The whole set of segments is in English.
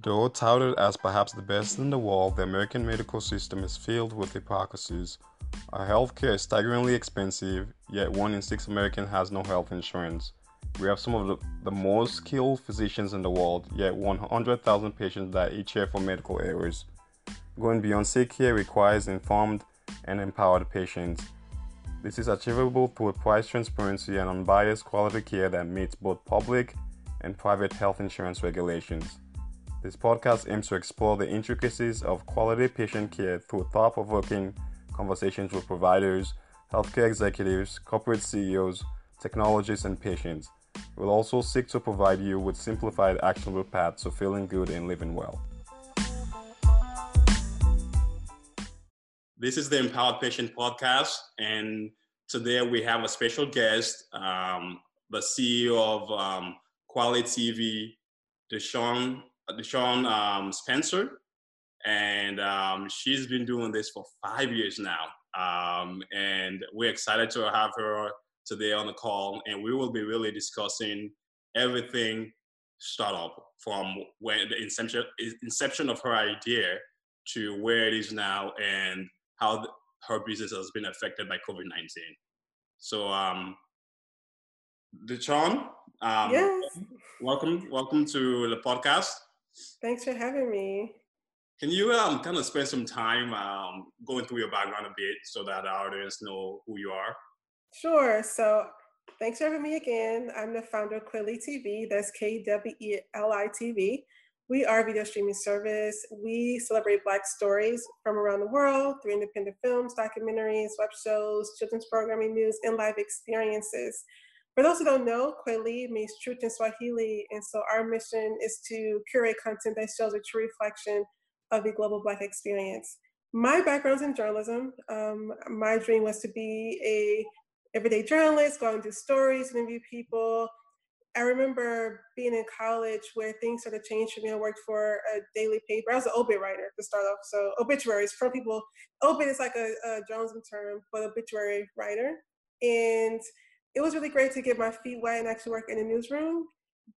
Though touted as perhaps the best in the world, the American medical system is filled with hypocrisies. Our healthcare is staggeringly expensive, yet one in six Americans has no health insurance. We have some of the, the most skilled physicians in the world, yet 100,000 patients die each year from medical errors. Going beyond sick care requires informed and empowered patients. This is achievable through price transparency and unbiased quality care that meets both public and private health insurance regulations. This podcast aims to explore the intricacies of quality patient care through thought provoking conversations with providers, healthcare executives, corporate CEOs, technologists, and patients. We'll also seek to provide you with simplified, actionable paths to feeling good and living well. This is the Empowered Patient Podcast, and today we have a special guest, um, the CEO of um, Kweli TV, Deshawn Deshawn um, Spencer, and um, she's been doing this for five years now. Um, and we're excited to have her today on the call, and we will be really discussing everything startup from when the inception inception of her idea to where it is now and how the, her business has been affected by COVID nineteen. So, um, Deshawn, um, yes. welcome, welcome to the podcast. Thanks for having me. Can you um, kind of spend some time um, going through your background a bit so that our audience know who you are? Sure. So thanks for having me again. I'm the founder of Kweli TV. That's K W E L I TV. We are a video streaming service. We celebrate Black stories from around the world through independent films, documentaries, web shows, children's programming, news, and live experiences. For those who don't know, Kweli means truth in Swahili, and so our mission is to curate content that shows a true reflection of the global Black experience. My background's in journalism. Um, my dream was to be a everyday journalist, go out and do stories, interview people. I remember being in college where things sort of changed for me. I worked for a daily paper. I was an obit writer to start off. So obituaries for people. Obit is like a, a journalism term, but obituary writer. And it was really great to get my feet wet and actually work in a newsroom.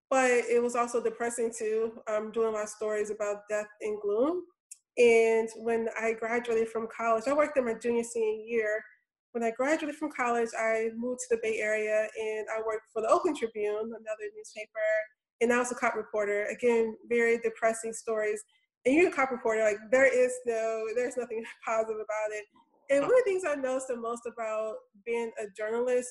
But it was also depressing too, um, doing of stories about death and gloom. And when I graduated from college, I worked in my junior senior year. When I graduated from college, I moved to the Bay Area and I worked for the Oakland Tribune, another newspaper, and I was a cop reporter. Again, very depressing stories. And you're a cop reporter, like there is no, there's nothing positive about it. And one of the things I noticed the most about being a journalist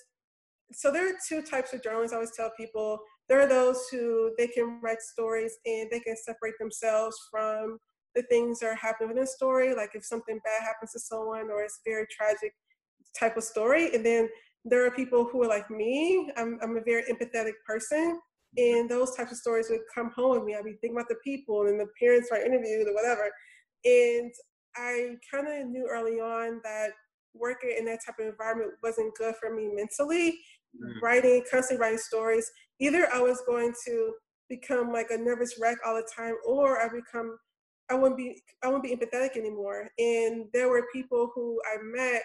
so there are two types of journalists. I always tell people there are those who they can write stories and they can separate themselves from the things that are happening in a story. Like if something bad happens to someone or it's very tragic type of story. And then there are people who are like me. I'm, I'm a very empathetic person. And those types of stories would come home with me. I'd be thinking about the people and the parents are interviewed or whatever. And I kind of knew early on that working in that type of environment wasn't good for me mentally. Mm. writing, constantly writing stories. Either I was going to become like a nervous wreck all the time, or I become I wouldn't be I wouldn't be empathetic anymore. And there were people who I met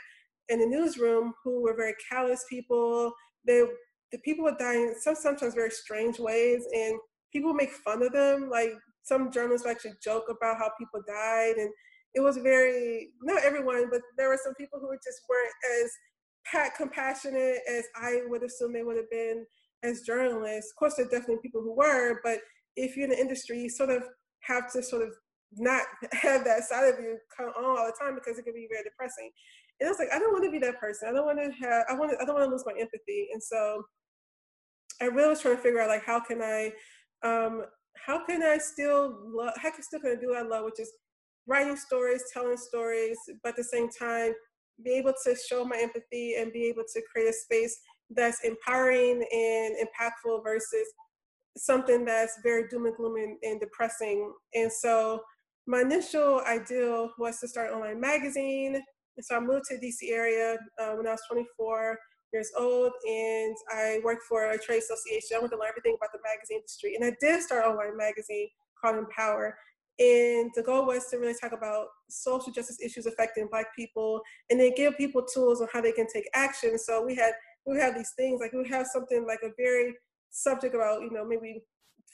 in the newsroom who were very callous people. They the people were dying some sometimes very strange ways, and people make fun of them. Like some journalists actually joke about how people died, and it was very not everyone, but there were some people who just weren't as compassionate as I would assume they would have been as journalists. Of course, there are definitely people who were, but if you're in the industry, you sort of have to sort of not have that side of you come on all the time because it can be very depressing. And I was like, I don't want to be that person. I don't want to have. I want. To, I don't want to lose my empathy. And so, I really was trying to figure out like how can I, um, how can I still love? How can I still kind of do what I love, which is writing stories, telling stories, but at the same time be able to show my empathy and be able to create a space that's empowering and impactful versus something that's very doom and gloom and, and depressing. And so my initial ideal was to start an online magazine. And so I moved to the DC area uh, when I was 24 years old and I worked for a trade association. I wanted to learn everything about the magazine industry. And I did start an online magazine called Empower. And the goal was to really talk about social justice issues affecting Black people, and then give people tools on how they can take action. So we had we have these things like we have something like a very subject about you know maybe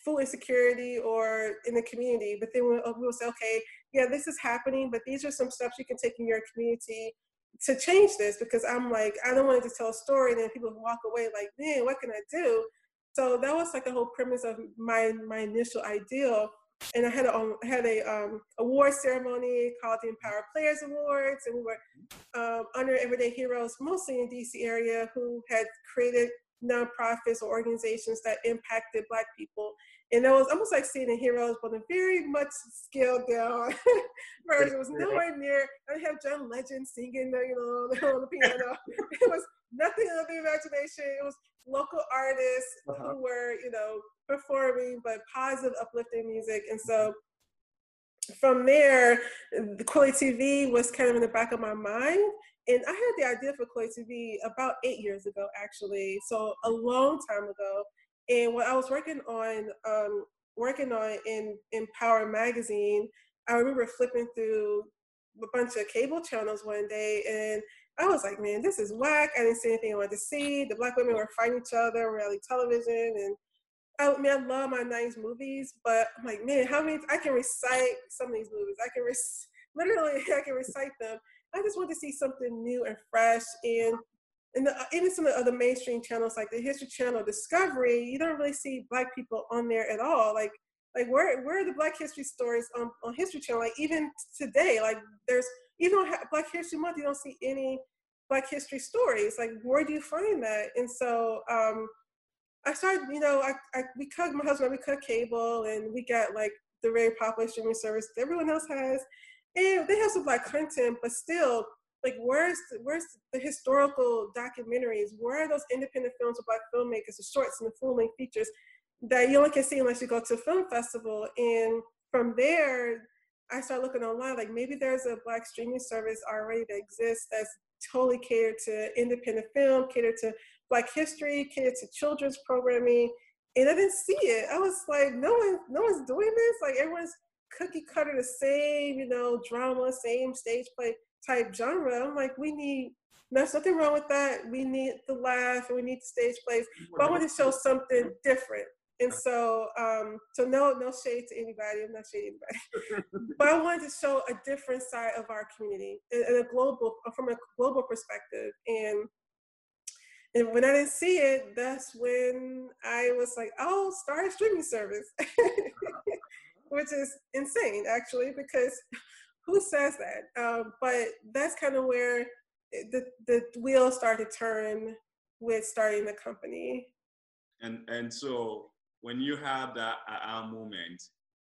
food insecurity or in the community. But then we'll, we'll say, okay, yeah, this is happening, but these are some steps you can take in your community to change this because I'm like, I don't want to just tell a story and then people walk away like, man, what can I do? So that was like the whole premise of my my initial ideal. And I had a um, had a um, award ceremony called the Empower Players Awards, and we were um, under Everyday Heroes, mostly in DC area, who had created nonprofits or organizations that impacted Black people. And it was almost like seeing the heroes, but a very much scaled down version. It was nowhere near. I have John Legend singing, you know, on the piano. it was nothing of the imagination. It was local artists uh-huh. who were, you know, performing, but positive, uplifting music. And so from there, the Kweli TV was kind of in the back of my mind. And I had the idea for Kweli TV about eight years ago, actually. So a long time ago. And when I was working on um, working on in in Power magazine, I remember flipping through a bunch of cable channels one day and I was like, man, this is whack. I didn't see anything I wanted to see. The black women were fighting each other on reality television. And I, mean, I love my 90s movies, but I'm like, man, how many, I can recite some of these movies. I can, rec- literally, I can recite them. I just want to see something new and fresh. And, and the, even some of the other mainstream channels like the History Channel, Discovery, you don't really see black people on there at all. Like, like where where are the Black History stories on, on History Channel? Like even today, like there's even on Black History Month, you don't see any Black History stories. Like where do you find that? And so um, I started, you know, I, I we cut my husband, we cut cable, and we got like the very popular streaming service that everyone else has, and they have some black content, but still, like where's the, where's the historical documentaries? Where are those independent films of black filmmakers, the shorts and the full length features? that you only can see unless you go to a film festival. And from there, I started looking online, like maybe there's a black streaming service already that exists that's totally catered to independent film, catered to black history, catered to children's programming. And I didn't see it. I was like, no one, no one's doing this. Like everyone's cookie cutter the same, you know, drama, same stage play type genre. I'm like, we need there's nothing wrong with that. We need the laugh and we need the stage plays. But I want to show something different. And so, um, so no, no shade to anybody. I'm not shading anybody, but I wanted to show a different side of our community and a global, from a global perspective. And and when I didn't see it, that's when I was like, "Oh, start a streaming service," which is insane, actually, because who says that? Um, but that's kind of where the the wheel started to turn with starting the company. And and so when you have that uh, moment,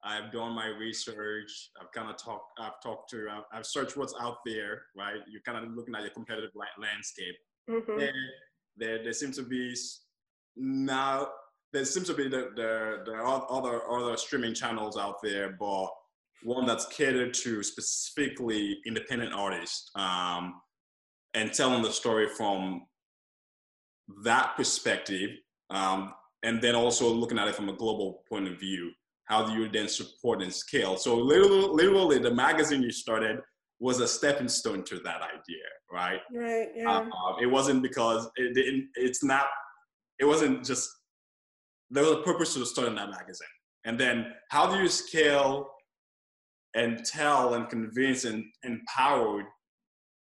I've done my research. I've kind of talked. I've talked to. I've, I've, searched what's out there. Right, you're kind of looking at your competitive landscape. Mm-hmm. There, there seems to be now. There seems to be the, the, the other other streaming channels out there, but one that's catered to specifically independent artists um, and telling the story from that perspective. Um, and then also looking at it from a global point of view how do you then support and scale so literally, literally the magazine you started was a stepping stone to that idea right right yeah. Uh, it wasn't because it, it, it's not it wasn't just there was a purpose to starting that magazine and then how do you scale and tell and convince and empower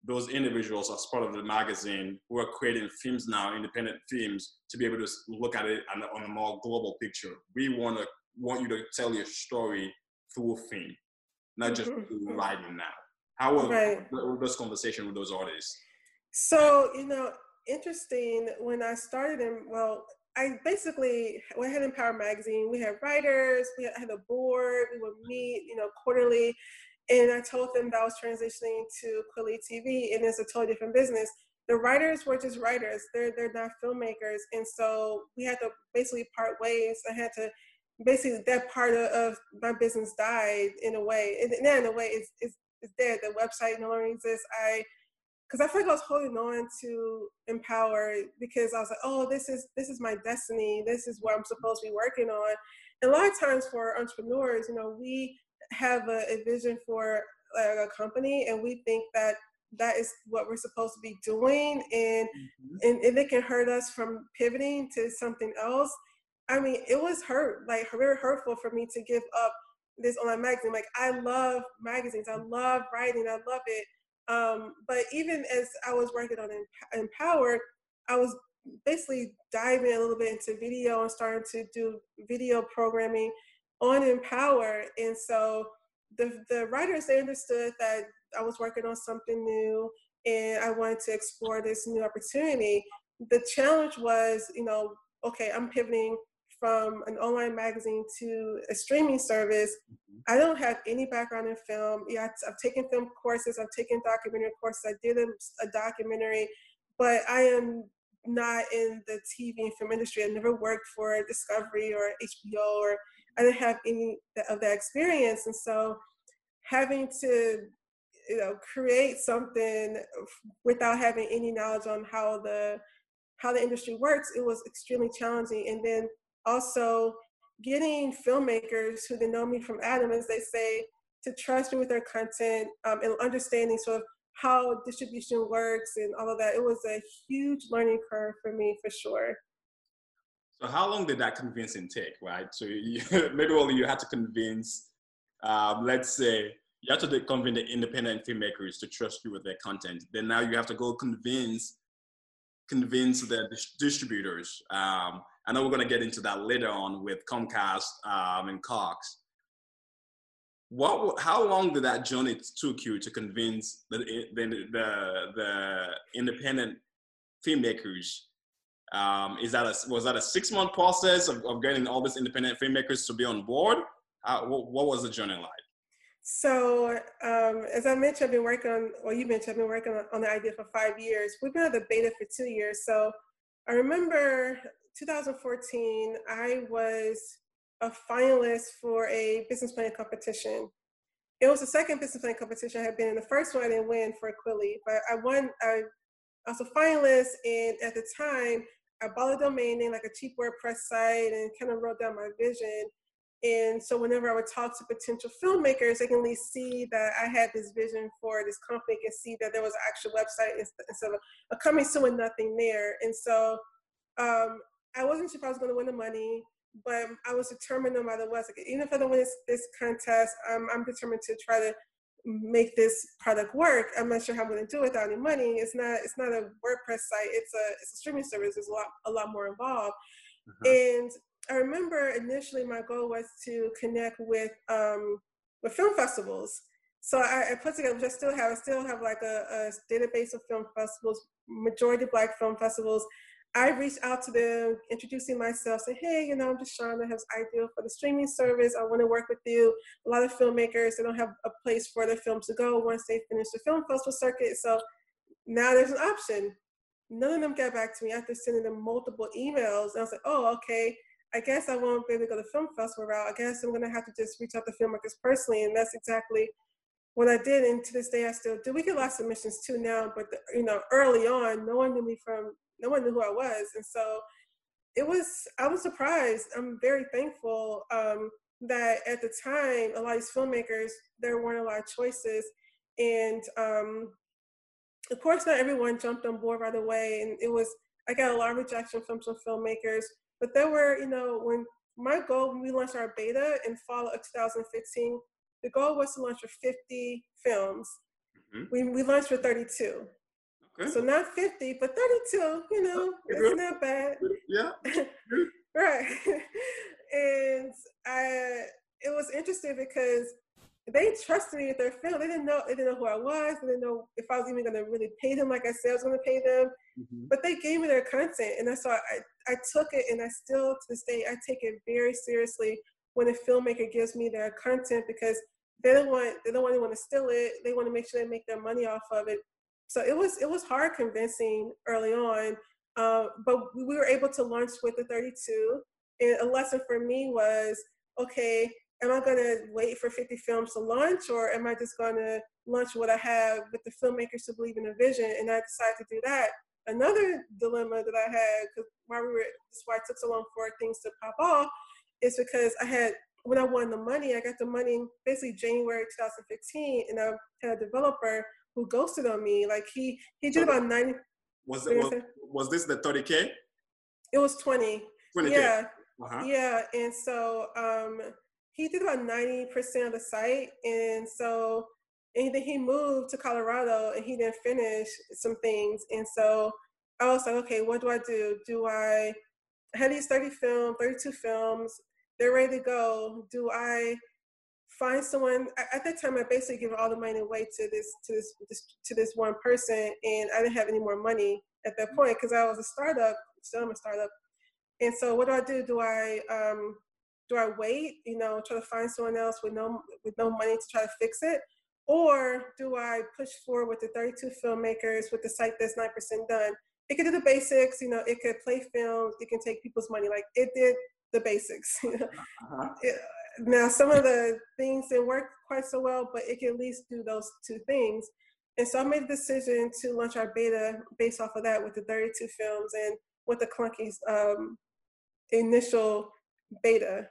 those individuals as part of the magazine who are creating films now, independent films, to be able to look at it on, on a more global picture. We want to want you to tell your story through film, not just mm-hmm. through writing now. How was right. those conversation with those artists? So you know, interesting. When I started in, well, I basically we had Empower Magazine. We had writers. We had a board. We would meet, you know, quarterly and I told them that I was transitioning to Kweli TV, and it's a totally different business. The writers were just writers; they're they're not filmmakers, and so we had to basically part ways. I had to basically that part of, of my business died in a way, and not in a way it's it's, it's dead. The website no longer exists. I because I feel like I was holding on to empower because I was like, oh, this is this is my destiny. This is what I'm supposed to be working on. And a lot of times for entrepreneurs, you know, we have a, a vision for like, a company and we think that that is what we're supposed to be doing and, mm-hmm. and and it can hurt us from pivoting to something else I mean, it was hurt, like very hurtful for me to give up this online magazine. Like I love magazines, I love writing, I love it. Um, but even as I was working on Empower, I was basically diving a little bit into video and starting to do video programming on Empower. And so the the writers they understood that I was working on something new and I wanted to explore this new opportunity. The challenge was, you know, okay, I'm pivoting from an online magazine to a streaming service. Mm-hmm. I don't have any background in film. Yeah, I've taken film courses, I've taken documentary courses, I did a, a documentary, but I am not in the TV and film industry. I never worked for Discovery or HBO, or I didn't have any of that experience. And so having to you know create something without having any knowledge on how the how the industry works it was extremely challenging and then also getting filmmakers who they know me from Adam, as they say, to trust me with their content um, and understanding sort of how distribution works and all of that. It was a huge learning curve for me, for sure. So, how long did that convincing take, right? So, you, literally, you had to convince, um, let's say, you have to convince the independent filmmakers to trust you with their content. Then now you have to go convince convince the distributors um, I know we're going to get into that later on with Comcast um, and Cox. What, how long did that journey took you to convince the, the, the, the independent filmmakers? Um, is that a, was that a six month process of, of getting all these independent filmmakers to be on board? what, what was the journey like? So, um, as I mentioned, I've been working on, well, you mentioned, I've been working on, on, the idea for five years. We've been at the beta for two years. So, I remember 2014, I was a finalist for a business plan competition. It was the second business plan competition I had been in. The first one I didn't win for Kweli, but I won. I, I was a finalist, and at the time, I bought a domain name, like a cheap WordPress site, and kind of wrote down my vision. And so whenever I would talk to potential filmmakers, they can at least see that I had this vision for this company, and see that there was an actual website instead of a coming soon with nothing there. And so um, I wasn't sure if I was going to win the money, but I was determined no matter what. Like, even if I don't win this, this contest, um, I'm determined to try to make this product work. I'm not sure how I'm going to do it without any money. It's not it's not a WordPress site. It's a it's a streaming service. There's a lot a lot more involved. Uh-huh. And I remember initially my goal was to connect with um, with film festivals. So I, I put together, which I still have, I still have like a, a database of film festivals, majority black film festivals I reached out to them, introducing myself, saying, hey, you know, I'm just I have this idea for the streaming service. I want to work with you. A lot of filmmakers, they don't have a place for their films to go once they finish the film festival circuit. So now there's an option. None of them got back to me after sending them multiple emails. And I was like, oh, okay. I guess I won't be able to go the film festival route. I guess I'm gonna have to just reach out to filmmakers personally, and that's exactly what I did. And to this day, I still do. We get lots of submissions too now, but the, you know, early on, no one knew me from no one knew who I was. And so it was, I was surprised. I'm very thankful um, that at the time, a lot of these filmmakers, there weren't a lot of choices. And um, of course, not everyone jumped on board right away. And it was, I got a lot of rejection from some filmmakers, but there were, you know, when my goal when we launched our beta in fall of 2015, the goal was to launch with 50 films. Mm-hmm. We, we launched with 32. So not 50, but 32, you know, it's not bad. Yeah. right. and I it was interesting because they trusted me with their film. They didn't know they didn't know who I was. They didn't know if I was even gonna really pay them like I said I was gonna pay them. Mm-hmm. But they gave me their content and I saw I, I took it and I still to this day I take it very seriously when a filmmaker gives me their content because they don't want they don't want anyone to steal it. They want to make sure they make their money off of it so it was it was hard convincing early on, uh, but we were able to launch with the 32. And a lesson for me was, okay, am I going to wait for 50 films to launch, or am I just going to launch what I have with the filmmakers to believe in a vision? And I decided to do that. Another dilemma that I had, because why we were, why it took so long for things to pop off, is because I had when I won the money, I got the money basically January 2015, and I had a developer who ghosted on me. Like he he did about ninety. Was it was, was this the thirty k? It was twenty. 20K. Yeah. uh-huh. yeah, and so um, he did about ninety percent of the site, and so and then he moved to Colorado, and he didn't finish some things, and so I was like, okay, what do I do? Do I, I had these thirty film, thirty two films, they're ready to go. Do I find someone at that time i basically give all the money away to this to this, this to this one person and i didn't have any more money at that point because i was a startup still i'm a startup. And so what do i do? Do i um do i wait you know try to find someone else with no with no money to try to fix it? Or do i push forward with the 32 filmmakers with the site that's 9% done? It could do the basics you know it could play films it can take people's money like it did the basics. Uh-huh. it, now, some of the things didn't work quite so well, but it can at least do those two things. And so I made the decision to launch our beta based off of that with the 32 films and with the Clunky's um, initial beta.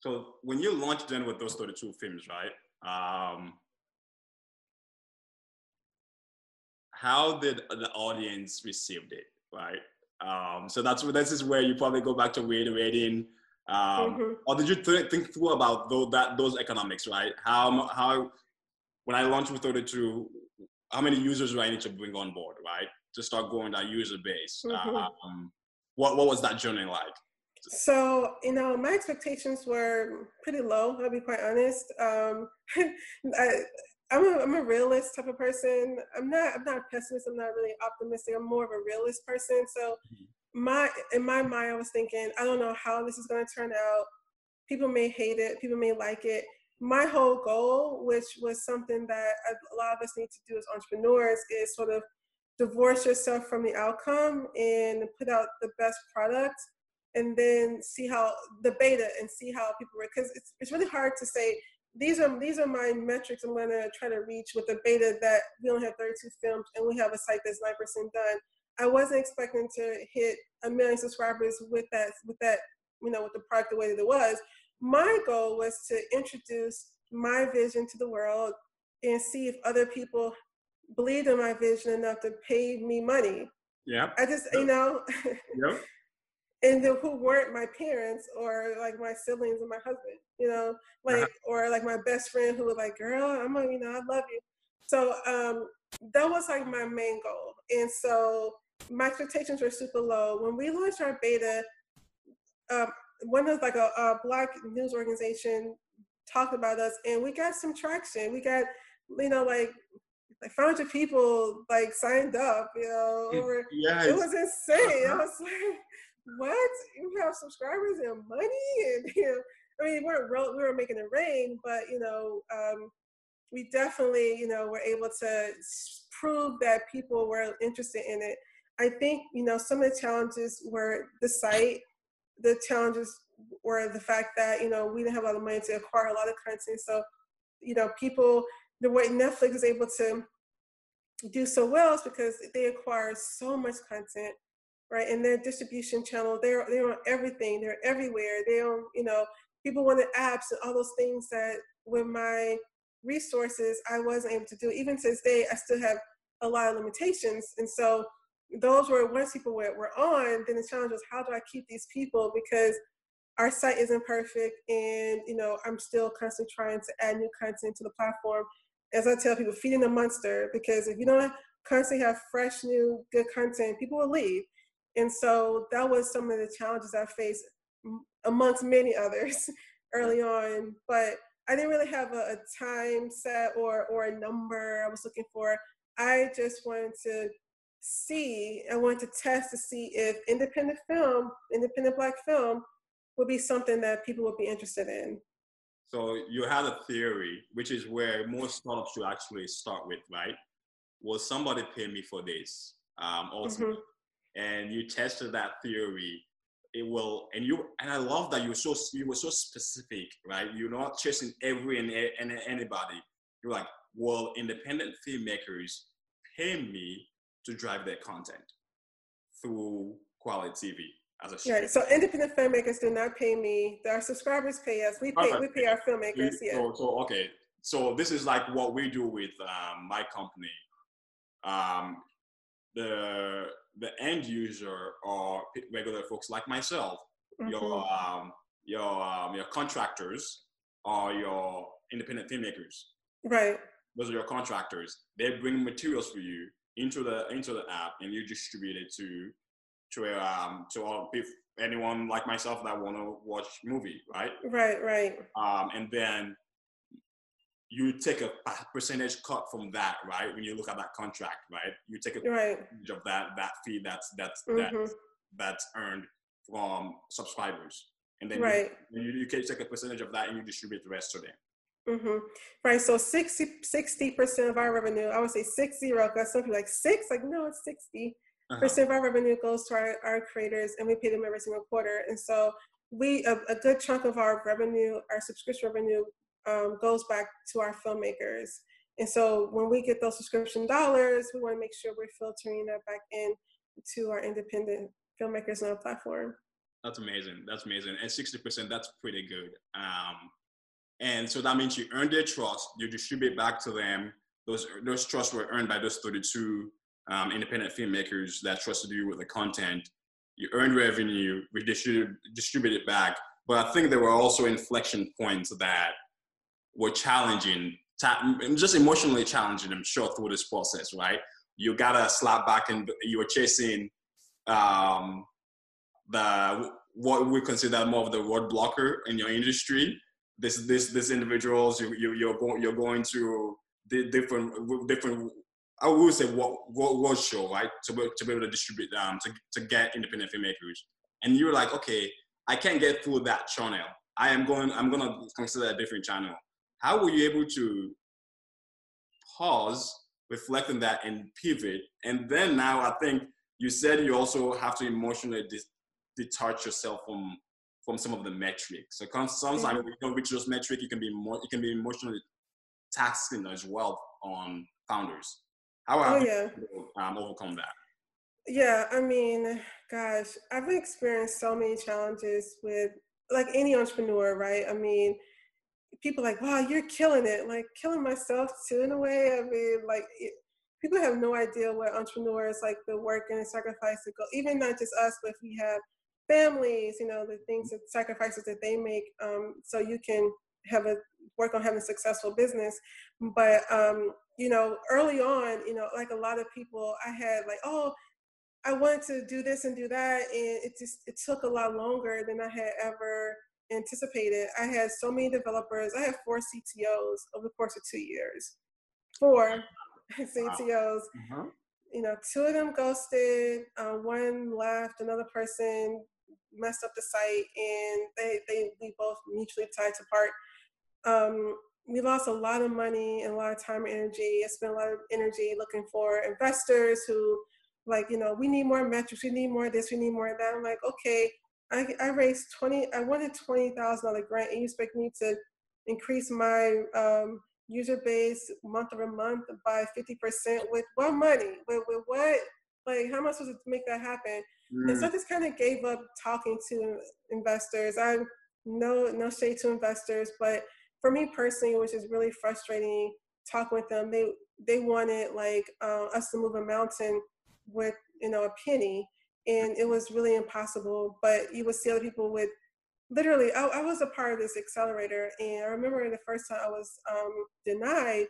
So when you launched then with those 32 films, right? Um, how did the audience received it, right? Um, so that's this is where you probably go back to reiterating um, mm-hmm. Or did you th- think through about those, that, those economics, right? How, how, when I launched with 32, how many users do I need to bring on board, right? To start growing that user base. Mm-hmm. Um, what, what was that journey like? So, you know, my expectations were pretty low, I'll be quite honest. Um, I, I'm a, I'm a realist type of person. I'm not I'm not a pessimist. I'm not really optimistic. I'm more of a realist person. So mm-hmm my in my mind, I was thinking, I don't know how this is going to turn out. People may hate it. People may like it. My whole goal, which was something that a lot of us need to do as entrepreneurs, is sort of divorce yourself from the outcome and put out the best product and then see how the beta and see how people work because it's, it's really hard to say these are these are my metrics i'm going to try to reach with the beta that we only have 32 films and we have a site that's 9% done I wasn't expecting to hit a million subscribers with that with that you know with the product the way that it was. My goal was to introduce my vision to the world and see if other people believed in my vision enough to pay me money. Yeah. I just yep. you know. yep. and the, who weren't my parents or like my siblings and my husband, you know, like uh-huh. or like my best friend who was like, "Girl, I'm a, you know, I love you." So um, that was like my main goal, and so my expectations were super low. When we launched our beta, um, one of like a, a, black news organization talked about us, and we got some traction. We got, you know, like like 500 people like signed up. You know, over yes. it was insane. I was like, what? You have subscribers and money, and you know, I mean, we weren't real, we were making it rain, but you know. Um, we definitely, you know, were able to prove that people were interested in it. I think, you know, some of the challenges were the site, the challenges were the fact that, you know, we didn't have a lot of money to acquire a lot of content. So, you know, people, the way Netflix is able to do so well is because they acquire so much content, right? And their distribution channel, they're they're on everything, they're everywhere. They don't, you know, people wanted apps and all those things that with my resources I wasn't able to do. Even this day, I still have a lot of limitations. And so those were once people were, were on, then the challenge was how do I keep these people because our site isn't perfect and you know I'm still constantly trying to add new content to the platform. As I tell people, feeding the monster because if you don't constantly have fresh, new, good content, people will leave. And so that was some of the challenges I faced amongst many others early on. But I didn't really have a, a time set or or a number I was looking for. I just wanted to see, I wanted to test to see if independent film, independent black film, would be something that people would be interested in. So you had a theory, which is where most startups should actually start with, right? Will somebody pay me for this? Um, ultimately, mm-hmm. and you tested that theory. It will, and you, and I love that you were so you were so specific, right? You're not chasing every and, and anybody. You're like, well, independent filmmakers pay me to drive their content through Kweli TV as a Right. So independent filmmakers do not pay me. Our subscribers pay us. We pay. We pay our filmmakers. Yeah. So, so, okay. So this is like what we do with um, my company. Um, the the end user or regular folks like myself, mm-hmm. your um, your um, your contractors or your independent filmmakers. Right. Those are your contractors. They bring materials for you into the into the app, and you distribute it to to um to all anyone like myself that want to watch movie, right? Right, right. Um, and then you take a percentage cut from that, right? When you look at that contract, right? You take a right. percentage of that that fee that's that's mm-hmm. that's that's earned from subscribers, and then right. you, you, you can take a percentage of that and you distribute the rest to them. Mm-hmm. Right. So 60 percent of our revenue, I would say six zero, because some people like six, like no, it's 60 uh-huh. percent of our revenue goes to our, our creators, and we pay them every single quarter. And so we a, a good chunk of our revenue, our subscription revenue, um, goes back to our filmmakers. And so when we get those subscription dollars, we want to make sure we're filtering that back in to our independent filmmakers on our platform. That's amazing. That's amazing. And 60%, that's pretty good. Um, and so that means you earn their trust, you distribute back to them. Those, those trusts were earned by those 32 um, independent filmmakers that trusted you with the content. You earn revenue, we distribute, it back. But I think there were also inflection points that were challenging, just emotionally challenging, I'm sure, through this process, right? You gotta slap back and you were chasing um, the what we consider more of the roadblocker in your industry this this this individuals you, you you're going you're going to the different different I would say what what was show right to be, to be able to distribute um to, to get independent filmmakers? And you're like okay I can't get through that channel. I am going I'm gonna consider a different channel. How were you able to pause reflect on that and pivot? And then now I think you said you also have to emotionally detach yourself from from some of the metrics. So sometimes mm-hmm. you don't reach those metrics, it can be more, it can be emotionally taxing as well on founders. How have oh, yeah. you um, overcome that? Yeah, I mean, gosh, I've experienced so many challenges with like any entrepreneur, right? I mean, people like, wow, you're killing it. Like killing myself too in a way. I mean, like it, people have no idea what entrepreneurs like the work and the sacrifice to go. Even not just us, but if we have families, you know, the things that sacrifices that they make, um, so you can have a work on having a successful business. But um, you know, early on, you know, like a lot of people, I had like, oh, I wanted to do this and do that, and it just it took a lot longer than I had ever anticipated. I had so many developers. I had four CTOs over the course of two years. Four CTOs. Mm-hmm. You know, two of them ghosted. Uh, one left. Another person messed up the site and they, they we both mutually tied to part. Um, we lost a lot of money and a lot of time and energy. I spent a lot of energy looking for investors who like, you know, we need more metrics, we need more this, we need more of that. I'm like, okay, I, I raised 20, I wanted $20,000 grant and you expect me to increase my um, user base month over month by 50% with what money? With, with what? Like, how am I supposed to make that happen? Mm. And so I just kind of gave up talking to investors. I no no shade to investors, but for me personally, which is really frustrating talking with them, they they wanted like uh, us to move a mountain with you know a penny, and it was really impossible. But you would see other people with literally. I, I was a part of this accelerator, and I remember the first time I was um, denied.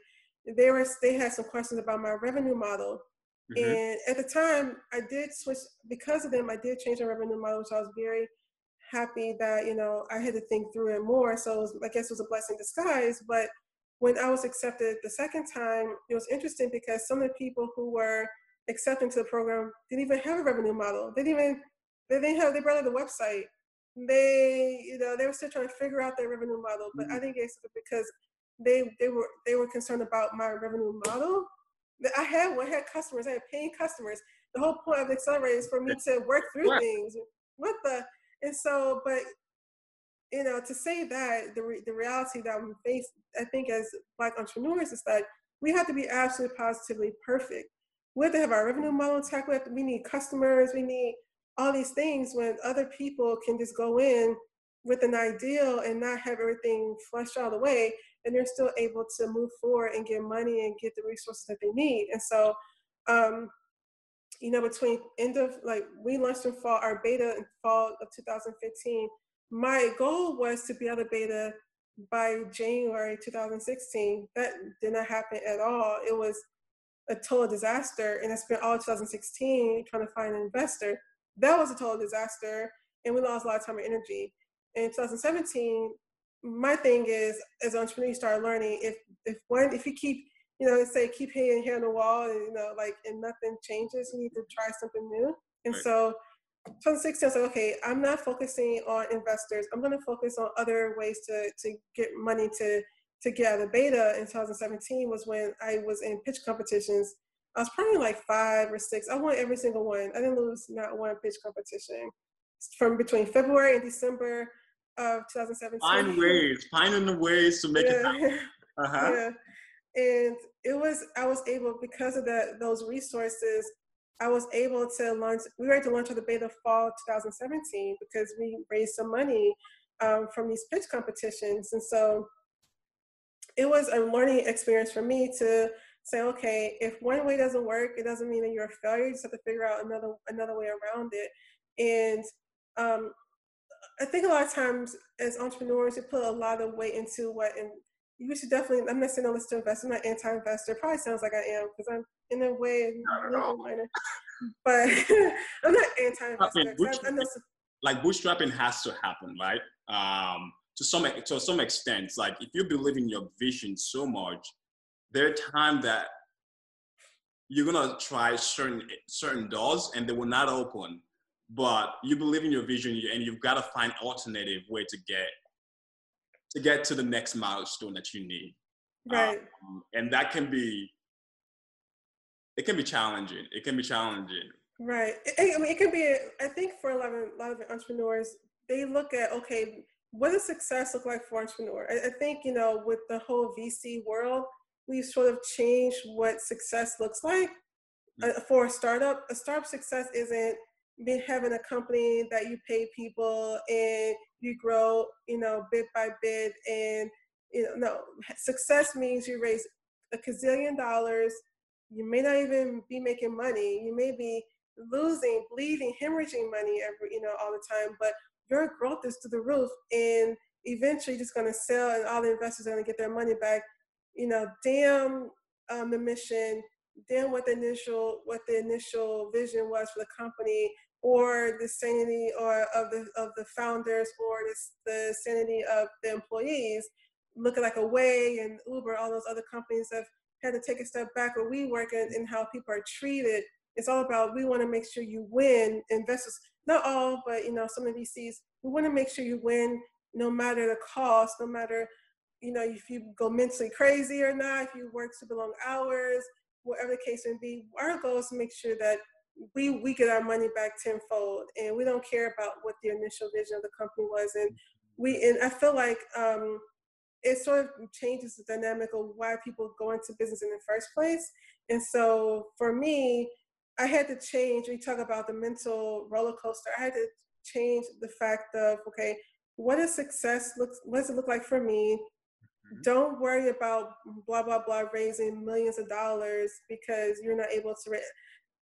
They were they had some questions about my revenue model Mm-hmm. And at the time, I did switch because of them. I did change my revenue model, so I was very happy that you know I had to think through it more. So it was, I guess it was a blessing disguise. But when I was accepted the second time, it was interesting because some of the people who were accepting to the program didn't even have a revenue model. They didn't even they didn't have they barely the website. They you know they were still trying to figure out their revenue model. But mm-hmm. I think it's because they they were they were concerned about my revenue model I had I had customers, I had paying customers. The whole point of the accelerator is for me to work through things. What the and so, but you know, to say that the re, the reality that we face, I think as black entrepreneurs is that we have to be absolutely positively perfect. We have to have our revenue model intact. We, have to, we need customers. We need all these things when other people can just go in with an ideal and not have everything flushed out of the way and they're still able to move forward and get money and get the resources that they need. And so, um, you know, between end of like we launched in fall, our beta in fall of 2015. My goal was to be able to beta by January 2016. That did not happen at all. It was a total disaster, and I spent all 2016 trying to find an investor. That was a total disaster, and we lost a lot of time and energy. In 2017, my thing is, as an entrepreneur, you start learning if if one if you keep you know say keep hitting here on the wall and you know like and nothing changes, you need to try something new. And right. so 2016, I was like, okay, I'm not focusing on investors. I'm going to focus on other ways to to get money to to get out of beta. In 2017 was when I was in pitch competitions. I was probably like five or six. I won every single one. I didn't lose not one pitch competition from between February and December of 2017. Find ways, finding the ways to make yeah. it happen. Uh-huh. Yeah. And it was, I was able, because of the, those resources, I was able to launch, we were able to launch the beta fall 2017 because we raised some money um, from these pitch competitions. And so it was a learning experience for me to say, okay, if one way doesn't work, it doesn't mean that you're a failure. You just have to figure out another another way around it. And um, I think a lot of times as entrepreneurs, you put a lot of weight into what, and you should definitely, I'm not saying I'm to invest, I'm not anti-investor. Probably sounds like I am because I'm in a way, but I'm not anti-investor. Like bootstrapping has to happen, right? Um, to some to some extent, like if you believe in your vision so much, there are times that you're gonna try certain certain doors and they will not open but you believe in your vision and you've got to find alternative way to get to get to the next milestone that you need. Right. Um, and that can be it can be challenging. It can be challenging. Right. I mean it can be i think for a lot of a lot of entrepreneurs they look at okay what does success look like for entrepreneur? I, I think you know with the whole vc world we've sort of changed what success looks like. Mm-hmm. uh, for a startup a startup success isn't been having a company that you pay people and you grow, you know, bit by bit. And, you know, no, success means you raise a gazillion dollars. You may not even be making money. You may be losing, bleeding, hemorrhaging money every, you know, all the time. But your growth is to the roof. And eventually just going to sell and all the investors are going to get their money back. You know, damn um, the mission, damn what the initial what the initial vision was for the company or the sanity or of the of the founders or the sanity of the employees looking like Away and Uber, all those other companies have had to take a step back where we work in, in how people are treated. It's all about we want to make sure you win. Investors, not all, but you know, some of these VCs, we want to make sure you win no matter the cost, no matter you know if you go mentally crazy or not, if you work super long hours, whatever the case may be. Our goal is to make sure that we we get our money back tenfold, and we don't care about what the initial vision of the company was. And we and I feel like um, it sort of changes the dynamic of why people go into business in the first place. And so for me, I had to change. We talk about the mental roller coaster. I had to change the fact of okay, what does success look? What does it look like for me? Mm-hmm. Don't worry about blah blah blah raising millions of dollars because you're not able to raise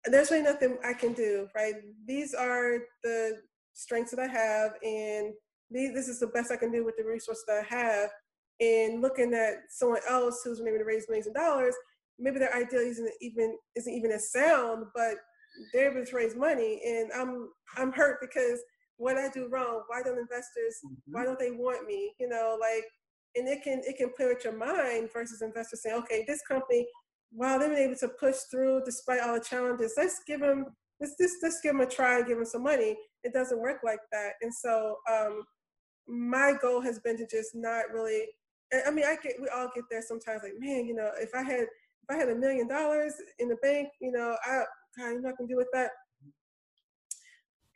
there's really nothing I can do, right? These are the strengths that I have, and these, this is the best I can do with the resources that I have. And looking at someone else who's maybe to raise millions of dollars, maybe their idea isn't even isn't even as sound, but they're able to raise money, and I'm I'm hurt because what I do wrong? Why don't investors? Mm-hmm. Why don't they want me? You know, like, and it can it can play with your mind versus investors saying, okay, this company wow, they've been able to push through despite all the challenges. Let's give them let's just let's give them a try and give them some money. It doesn't work like that. And so um, my goal has been to just not really. I mean, I get we all get there sometimes. Like, man, you know, if I had if I had a million dollars in the bank, you know, I God, you know, I can do with that.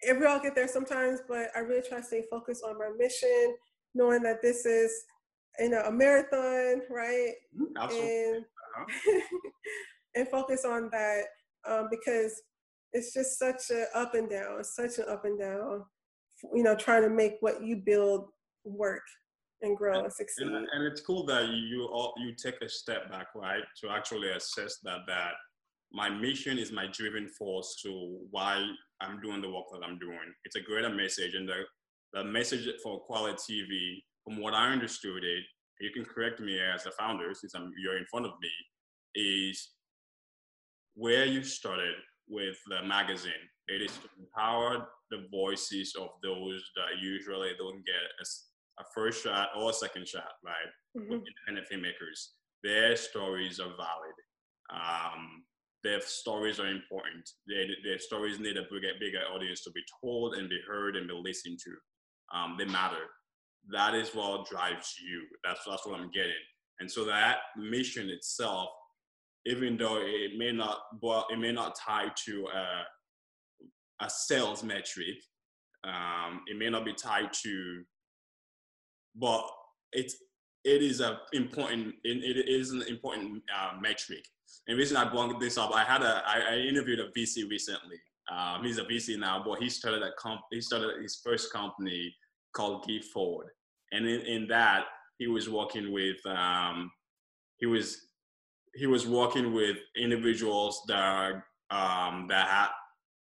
And we all get there sometimes, but I really try to stay focused on my mission, knowing that this is, you know, a marathon, right? Mm-hmm. Absolutely. And uh-huh. and focus on that um, because it's just such an up and down, it's such an up and down. You know, trying to make what you build work and grow and, and succeed. And, and, it's cool that you all you take a step back, right, to actually assess that that my mission is my driving force to why I'm doing the work that I'm doing. It's a greater message, and the, the message for Kweli TV, from what I understood it, you can correct me as the founder since I'm, you're in front of me, is where you started with the magazine. It is to empower the voices of those that usually don't get a, a first shot or a second shot, right? Mm-hmm. Independent filmmakers. Their stories are valid. Um, their stories are important. Their, their stories need a bigger, bigger audience to be told and be heard and be listened to. Um, they matter. That is what drives you. That's, that's what I'm getting. And so that mission itself, even though it may not, well, it may not tie to a, a sales metric, um, it may not be tied to, but it's it is a important it, it is an important uh, metric and reason I brought this up, I had a I, I interviewed a VC recently. Um, he's a VC now, but he started a comp. He started his first company called Give Forward, and in, in that he was working with um, he was he was working with individuals that are, um, that had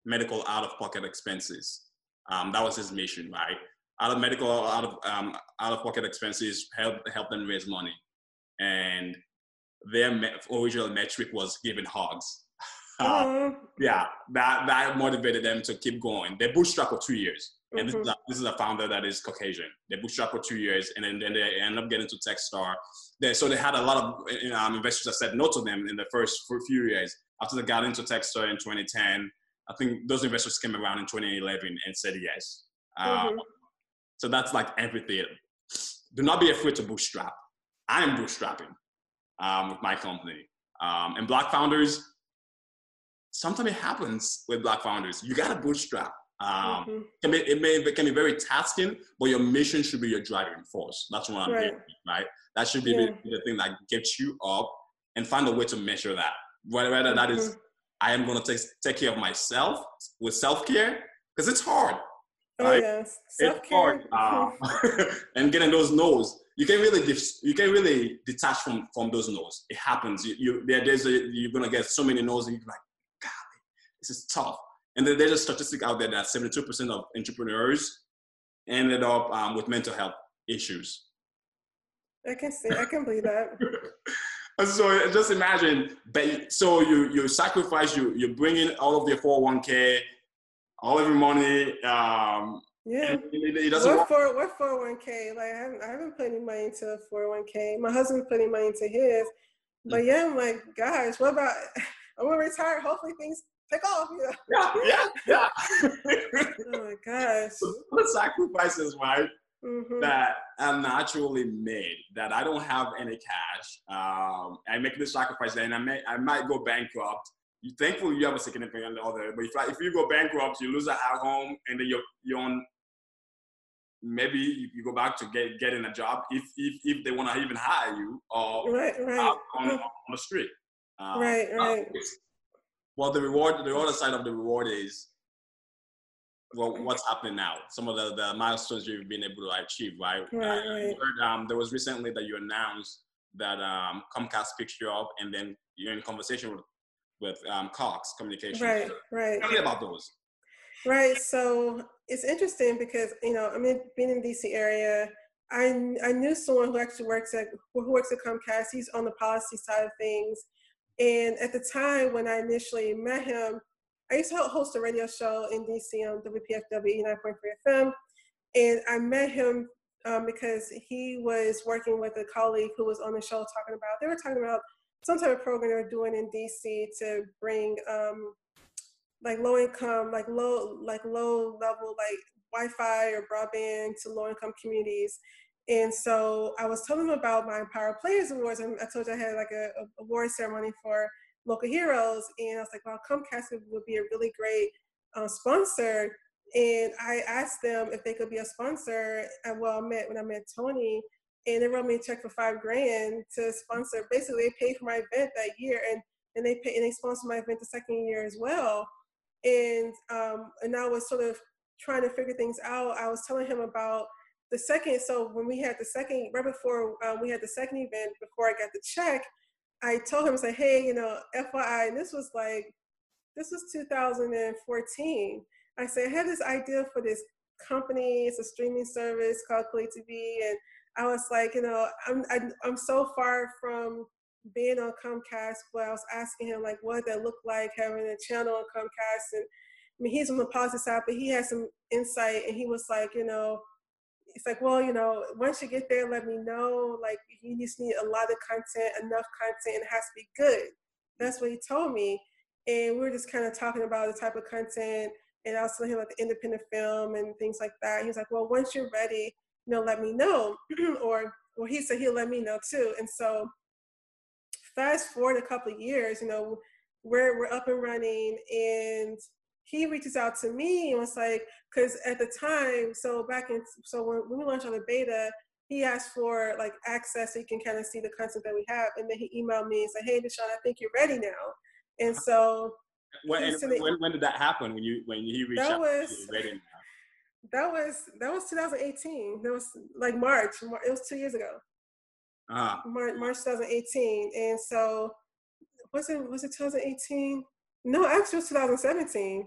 medical out of pocket expenses. Um, that was his mission, right? Out of medical out of um, out of pocket expenses, help help them raise money, and their me- original metric was giving hugs. Uh, yeah, that that motivated them to keep going. They bootstrapped for two years, and mm-hmm. this, is a, this, is a, founder that is Caucasian. They bootstrapped for two years, and then, then they end up getting to Techstar. They, so they had a lot of you know, investors that said no to them in the first few years. After they got into Techstar in 2010, I think those investors came around in 2011 and said yes. Uh, mm-hmm. So that's like everything. Do not be afraid to bootstrap. I am bootstrapping um, with my company. Um, and black founders, sometimes it happens with black founders. You got to bootstrap. Um, mm-hmm. can be, it may it can be very tasking, but your mission should be your driving force. That's what I'm right. Hearing, right? That should be yeah. the, the, thing that gets you up and find a way to measure that. Whether mm-hmm. that is, mm-hmm. I am going to take take care of myself with self care because it's hard. Oh right? yes, self care. Um, and getting those no's you can really you can really detach from from those no's. It happens. You, you there, there's a, you're gonna get so many no's, and you're like, God, this is tough. And then there's a statistic out there that 72% of entrepreneurs ended up um, with mental health issues. I can see. I can believe that. so just imagine. So you you sacrifice. You you bring in all of your 401k, all of your money. Um, yeah, it, doesn't. What for? What four hundred one k? Like I haven't, I haven't put any money into four hundred one k. My husband's putting money into his, but yeah, I'm like, gosh, what about? I'm gonna retire. Hopefully things take off. You know? Yeah, yeah, yeah. oh my gosh. The sacrifices, right? Mm-hmm. That I'm naturally made. That I don't have any cash. Um, I make the sacrifice, and I may, I might go bankrupt you thankfully you have a significant other. But if, if you go bankrupt, you lose a home, and then you're you're on maybe you go back to get getting a job if if, if they want to even hire you or right, right. on, on the street. Um, right, right. Well, the reward, the other side of the reward is well, what's happening now? Some of the, the milestones you've been able to achieve, right? Right, right. Heard, um, there was recently that you announced that um, Comcast picked you up, and then you're in conversation with with um, Cox Communications. Right, right. Tell me about those. Right. So it's interesting because you know I mean being in the DC area, I I knew someone who actually works at who works at Comcast. He's on the policy side of things, and at the time when I initially met him, I used to host a radio show in DC on WPFW 89.3 FM, and I met him um, because he was working with a colleague who was on the show talking about they were talking about some type of program they're doing in DC to bring um, like low income, like low, like low level, like Wi-Fi or broadband to low income communities. And so I was telling them about my Empower Players Awards, and I told you I had like a, a award ceremony for local heroes, and I was like, "Well, Comcast would be a really great uh, sponsor." And I asked them if they could be a sponsor. And well, I met when I met Tony, and they wrote me a check for five grand to sponsor. Basically, they paid for my event that year, and and they pay and they sponsored my event the second year as well. And um, and I was sort of trying to figure things out. I was telling him about the second. So when we had the second, right before um, we had the second event, before I got the check, I told him, I said, hey, you know, FYI, and this was like, this was 2014. I said, I had this idea for this company. It's a streaming service called Kweli TV. And I was like, you know, I'm, I, am i am so far from being on Comcast, but I was asking him like, what that looked like having a channel on Comcast. And I mean, he's on the positive side, but he had some insight and he was like, you know, it's like, well, you know, once you get there, let me know. Like, you just need a lot of content, enough content, and it has to be good. That's what he told me. And we were just kind of talking about the type of content, and I was telling him about the independent film and things like that. He was like, well, once you're ready, you know, let me know. or, well, he said he'll let me know too. And so, fast forward a couple of years, you know, we're we're up and running, and he reaches out to me and was like, because at the time, so back in, so when, when we launched on the beta, he asked for like access so he can kind of see the content that we have. And then he emailed me and said, hey, Deshaun, I think you're ready now. And so. When, and when, when, did that happen? When you when he reached that out? Was, ready now? That was that was 2018. That was like March. It was two years ago. Ah. March, March 2018. And so was it was it 2018? No, actually it was 2017.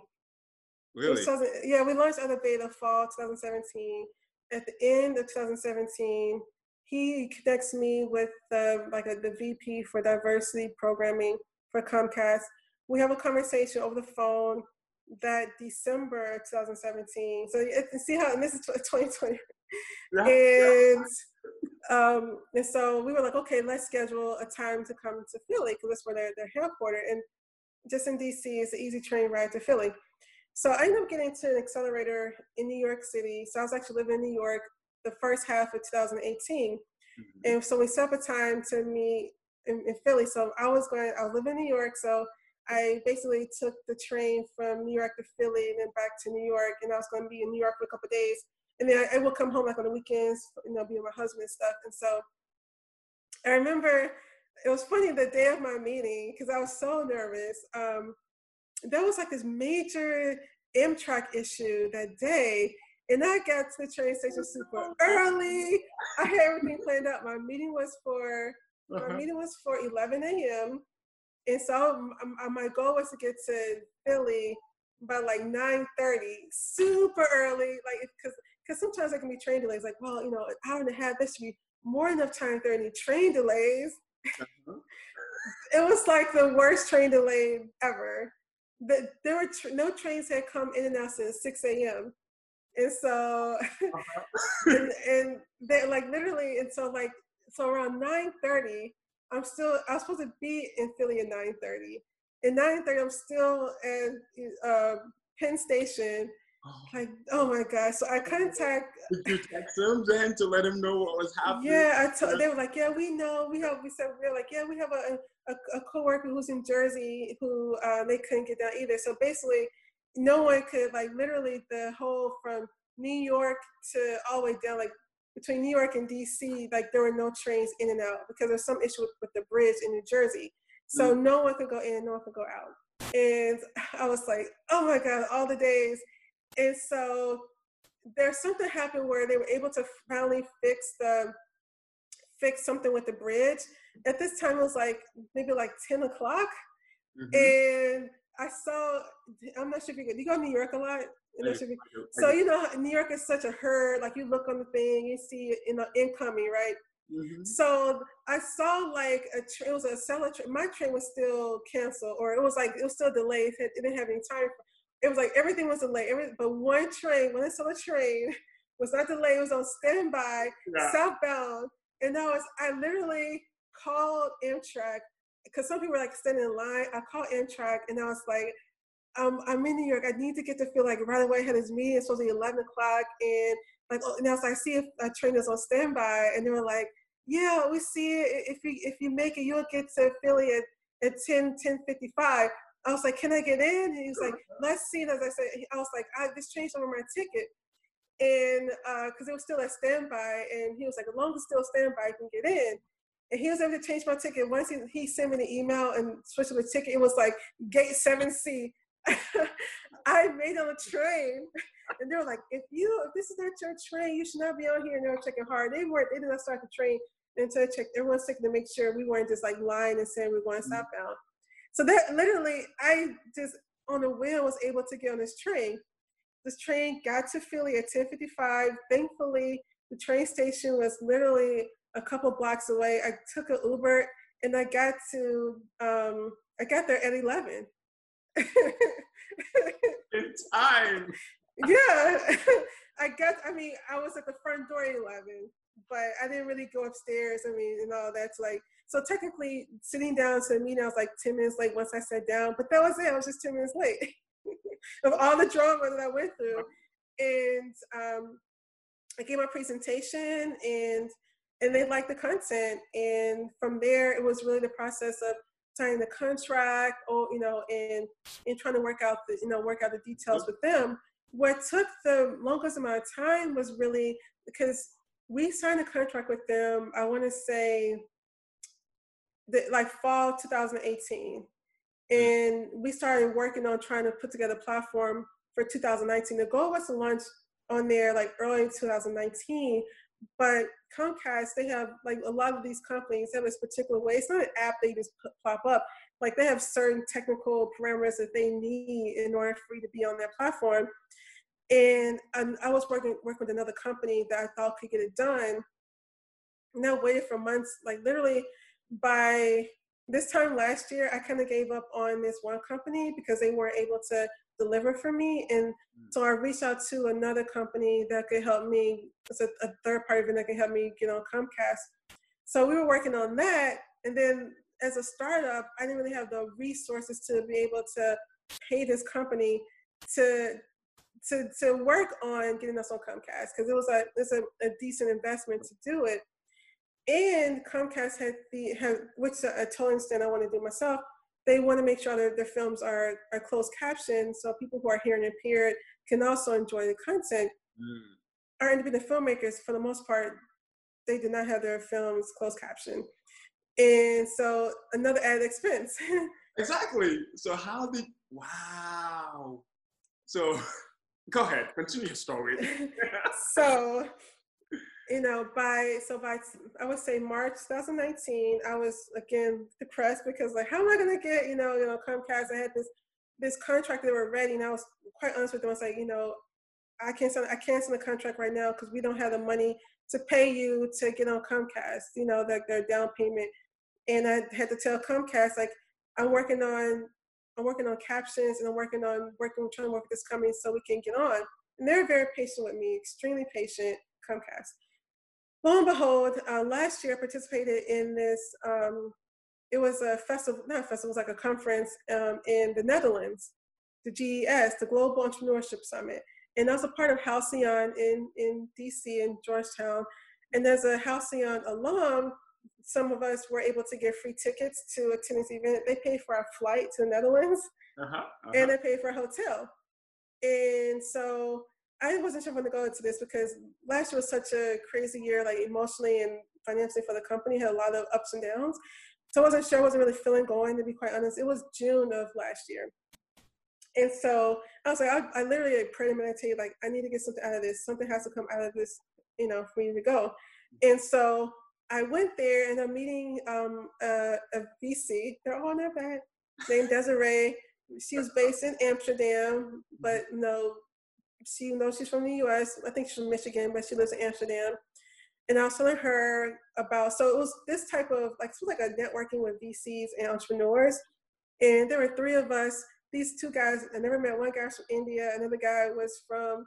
Really? yeah, we launched other beta fall 2017. At the end of 2017, he connects me with the like a, the VP for diversity programming for Comcast. We have a conversation over the phone that December 2017. So you see how, and this is 2020. Yeah. and um, and so we were like, okay, let's schedule a time to come to Philly because that's where they're, they're headquartered. And just in DC, it's an easy train ride to Philly. So I ended up getting to an accelerator in New York City. So I was actually living in New York the first half of 2018. Mm-hmm. And so we set up a time to meet in, in, Philly. So I was going, I was living in New York. So I basically took the train from New York to Philly and then back to New York. And I was going to be in New York for a couple days. And then I, I would come home like on the weekends, you know, be with my husband and stuff. And so I remember it was funny the day of my meeting because I was so nervous. Um, there was like this major Amtrak issue that day. And I got to the train station super early. I had everything planned out. My meeting was for uh-huh. my meeting was for 11 a.m. And so my goal was to get to Philly by like 9:30, super early. Like because because sometimes there can be train delays. Like well, you know, an hour and a half. There should be more enough time for any train delays. Uh-huh. it was like the worst train delay ever the, there were tr- no trains had come in and out since 6 a.m. And so, uh-huh. and, and they like literally, and so like, so around 9.30, I'm still, I was supposed to be in Philly at 9.30. At 9.30, I'm still at uh, Penn Station Oh. Like, oh my God. So I contact. Did you text them then to let them know what was happening? Yeah, I told. They were like, yeah, we know. We have. We said we are like, yeah, we have a a, a coworker who's in Jersey who uh, they couldn't get down either. So basically, no one could like literally the whole from New York to all the way down like between New York and DC, like there were no trains in and out because there's some issue with, with the bridge in New Jersey. So mm-hmm. no one could go in, no one could go out. And I was like, oh my God, all the days. And so there's something happened where they were able to finally fix the fix something with the bridge. At this time, it was like maybe like 10 o'clock. Mm-hmm. And I saw, I'm not sure if you go, you go to New York a lot? so, you know, New York is such a herd. Like you look on the thing, you see, you know, incoming, right? Mm-hmm. So I saw like a tra- it was a seller train. My train was still canceled, or it was like it was still delayed. It didn't have any time it was like everything was delayed. Every, but one train, when I saw the train, was not delayed. It was on standby, yeah. southbound. And I was, I literally called Amtrak because some people were like standing in line. I called Amtrak and I was like, um, I'm in New York. I need to get to Philly right away. I had this meeting. It's supposed to be 11 o'clock. And like, oh, and I was like, I see if a train is on standby. And they were like, yeah, we see it. If you, if you make it, you'll get to Philly at, at 10, 10 55. I was like, can I get in? And he was like, let's see. And as I said, I was like, I just changed over my ticket. And because uh, it was still at standby. And he was like, as long as it's still standby, I can get in. And he was able to change my ticket. Once he, he sent me the email and switched the ticket, it was like gate 7C. I made on a train. And they were like, if you, if this is not your train, you should not be on here. And they were checking hard. They weren't, they did not start the train and to checked everyone's checking to make sure we weren't just like lying and saying we are going mm-hmm. southbound. So that literally, I just on a whim was able to get on this train. This train got to Philly at 10:55. Thankfully, the train station was literally a couple blocks away. I took an Uber and I got to um, I got there at 11. In time. yeah. I got I mean, I was at the front door at 11, but I didn't really go upstairs. I mean, and all that's like so technically sitting down to the meeting, I was like 10 minutes late once I sat down, but that was it. I was just 10 minutes late of all the drama that I went through. And um, I gave my presentation and and they liked the content. And from there, it was really the process of signing the contract, or you know, and and trying to work out the you know work out the details with them. What took the longest amount of time was really because we signed a contract with them. I want to say the, like fall 2018, and we started working on trying to put together a platform for 2019. The goal was to launch on there like early 2019 but Comcast, they have like a lot of these companies have this particular way. It's not an app they just pop up. Like they have certain technical parameters that they need in order for you to be on their platform. And um, I was working working with another company that I thought could get it done. And I waited for months, like literally by this time last year, I kind of gave up on this one company because they weren't able to deliver for me. And mm. so I reached out to another company that could help me. It's a, a third party vendor that could help me get on Comcast. So we were working on that. And then as a startup, I didn't really have the resources to be able to pay this company to to to work on getting us on Comcast because it was a it's a, a, decent investment to do it. And Comcast had the had which I told Instant I want to do myself they want to make sure that their films are, are closed captioned so people who are hearing impaired can also enjoy the content. Mm. Our independent filmmakers, for the most part, they did not have their films closed captioned. And so another added expense. exactly. So how did wow. So go ahead, continue your story. so you know, by so by I would say March 2019, I was again depressed because like, how am I gonna get you know, you know, Comcast? I had this this contract that were ready, and I was quite honest with them. I was like, you know, I can't sign I can't sign the contract right now because we don't have the money to pay you to get on Comcast. You know, like their down payment, and I had to tell Comcast like I'm working on I'm working on captions and I'm working on working trying to work with this company so we can get on. And they're very patient with me, extremely patient. Comcast lo and behold, uh, last year I participated in this. Um, it was a festival, not a festival, it was like a conference um, in the Netherlands, the GES, the Global Entrepreneurship Summit. And I was a part of Halcyon in, in DC in Georgetown. And as a Halcyon alum, some of us were able to get free tickets to attend this event. They paid for our flight to the Netherlands uh-huh, uh-huh. and they paid for a hotel. And so I wasn't sure when to go into this because last year was such a crazy year, like emotionally and financially for the company, had a lot of ups and downs. So I wasn't sure, I wasn't really feeling going, to be quite honest. It was June of last year. And so I was like, I, I literally prayed and meditated, like, I need to get something out of this. Something has to come out of this, you know, for me to go. And so I went there and I'm meeting um, a, a VC. They're all their back, named Desiree. She was based in Amsterdam, but know, she knows she's from the US. I think she's from Michigan, but she lives in Amsterdam. And I was telling her about, so it was this type of, like, it was like a networking with VCs and entrepreneurs. And there were three of us, these two guys, I never met one guy was from India, another guy was from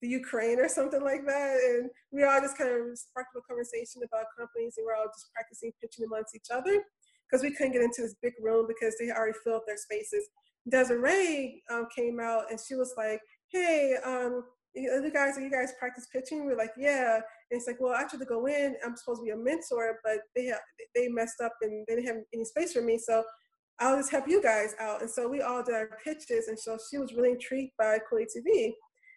the Ukraine or something like that. And we all just kind of sparked a conversation about companies and we're all just practicing pitching amongst each other because we couldn't get into this big room because they already filled their spaces. Desiree um, came out and she was like, hey, um, you guys, are you guys practice pitching? We're like, yeah. And it's like, well, actually to go in, I'm supposed to be a mentor, but they have, they messed up and they didn't have any space for me. So I'll just help you guys out. And so we all did our pitches. And so she was really intrigued by Kweli TV.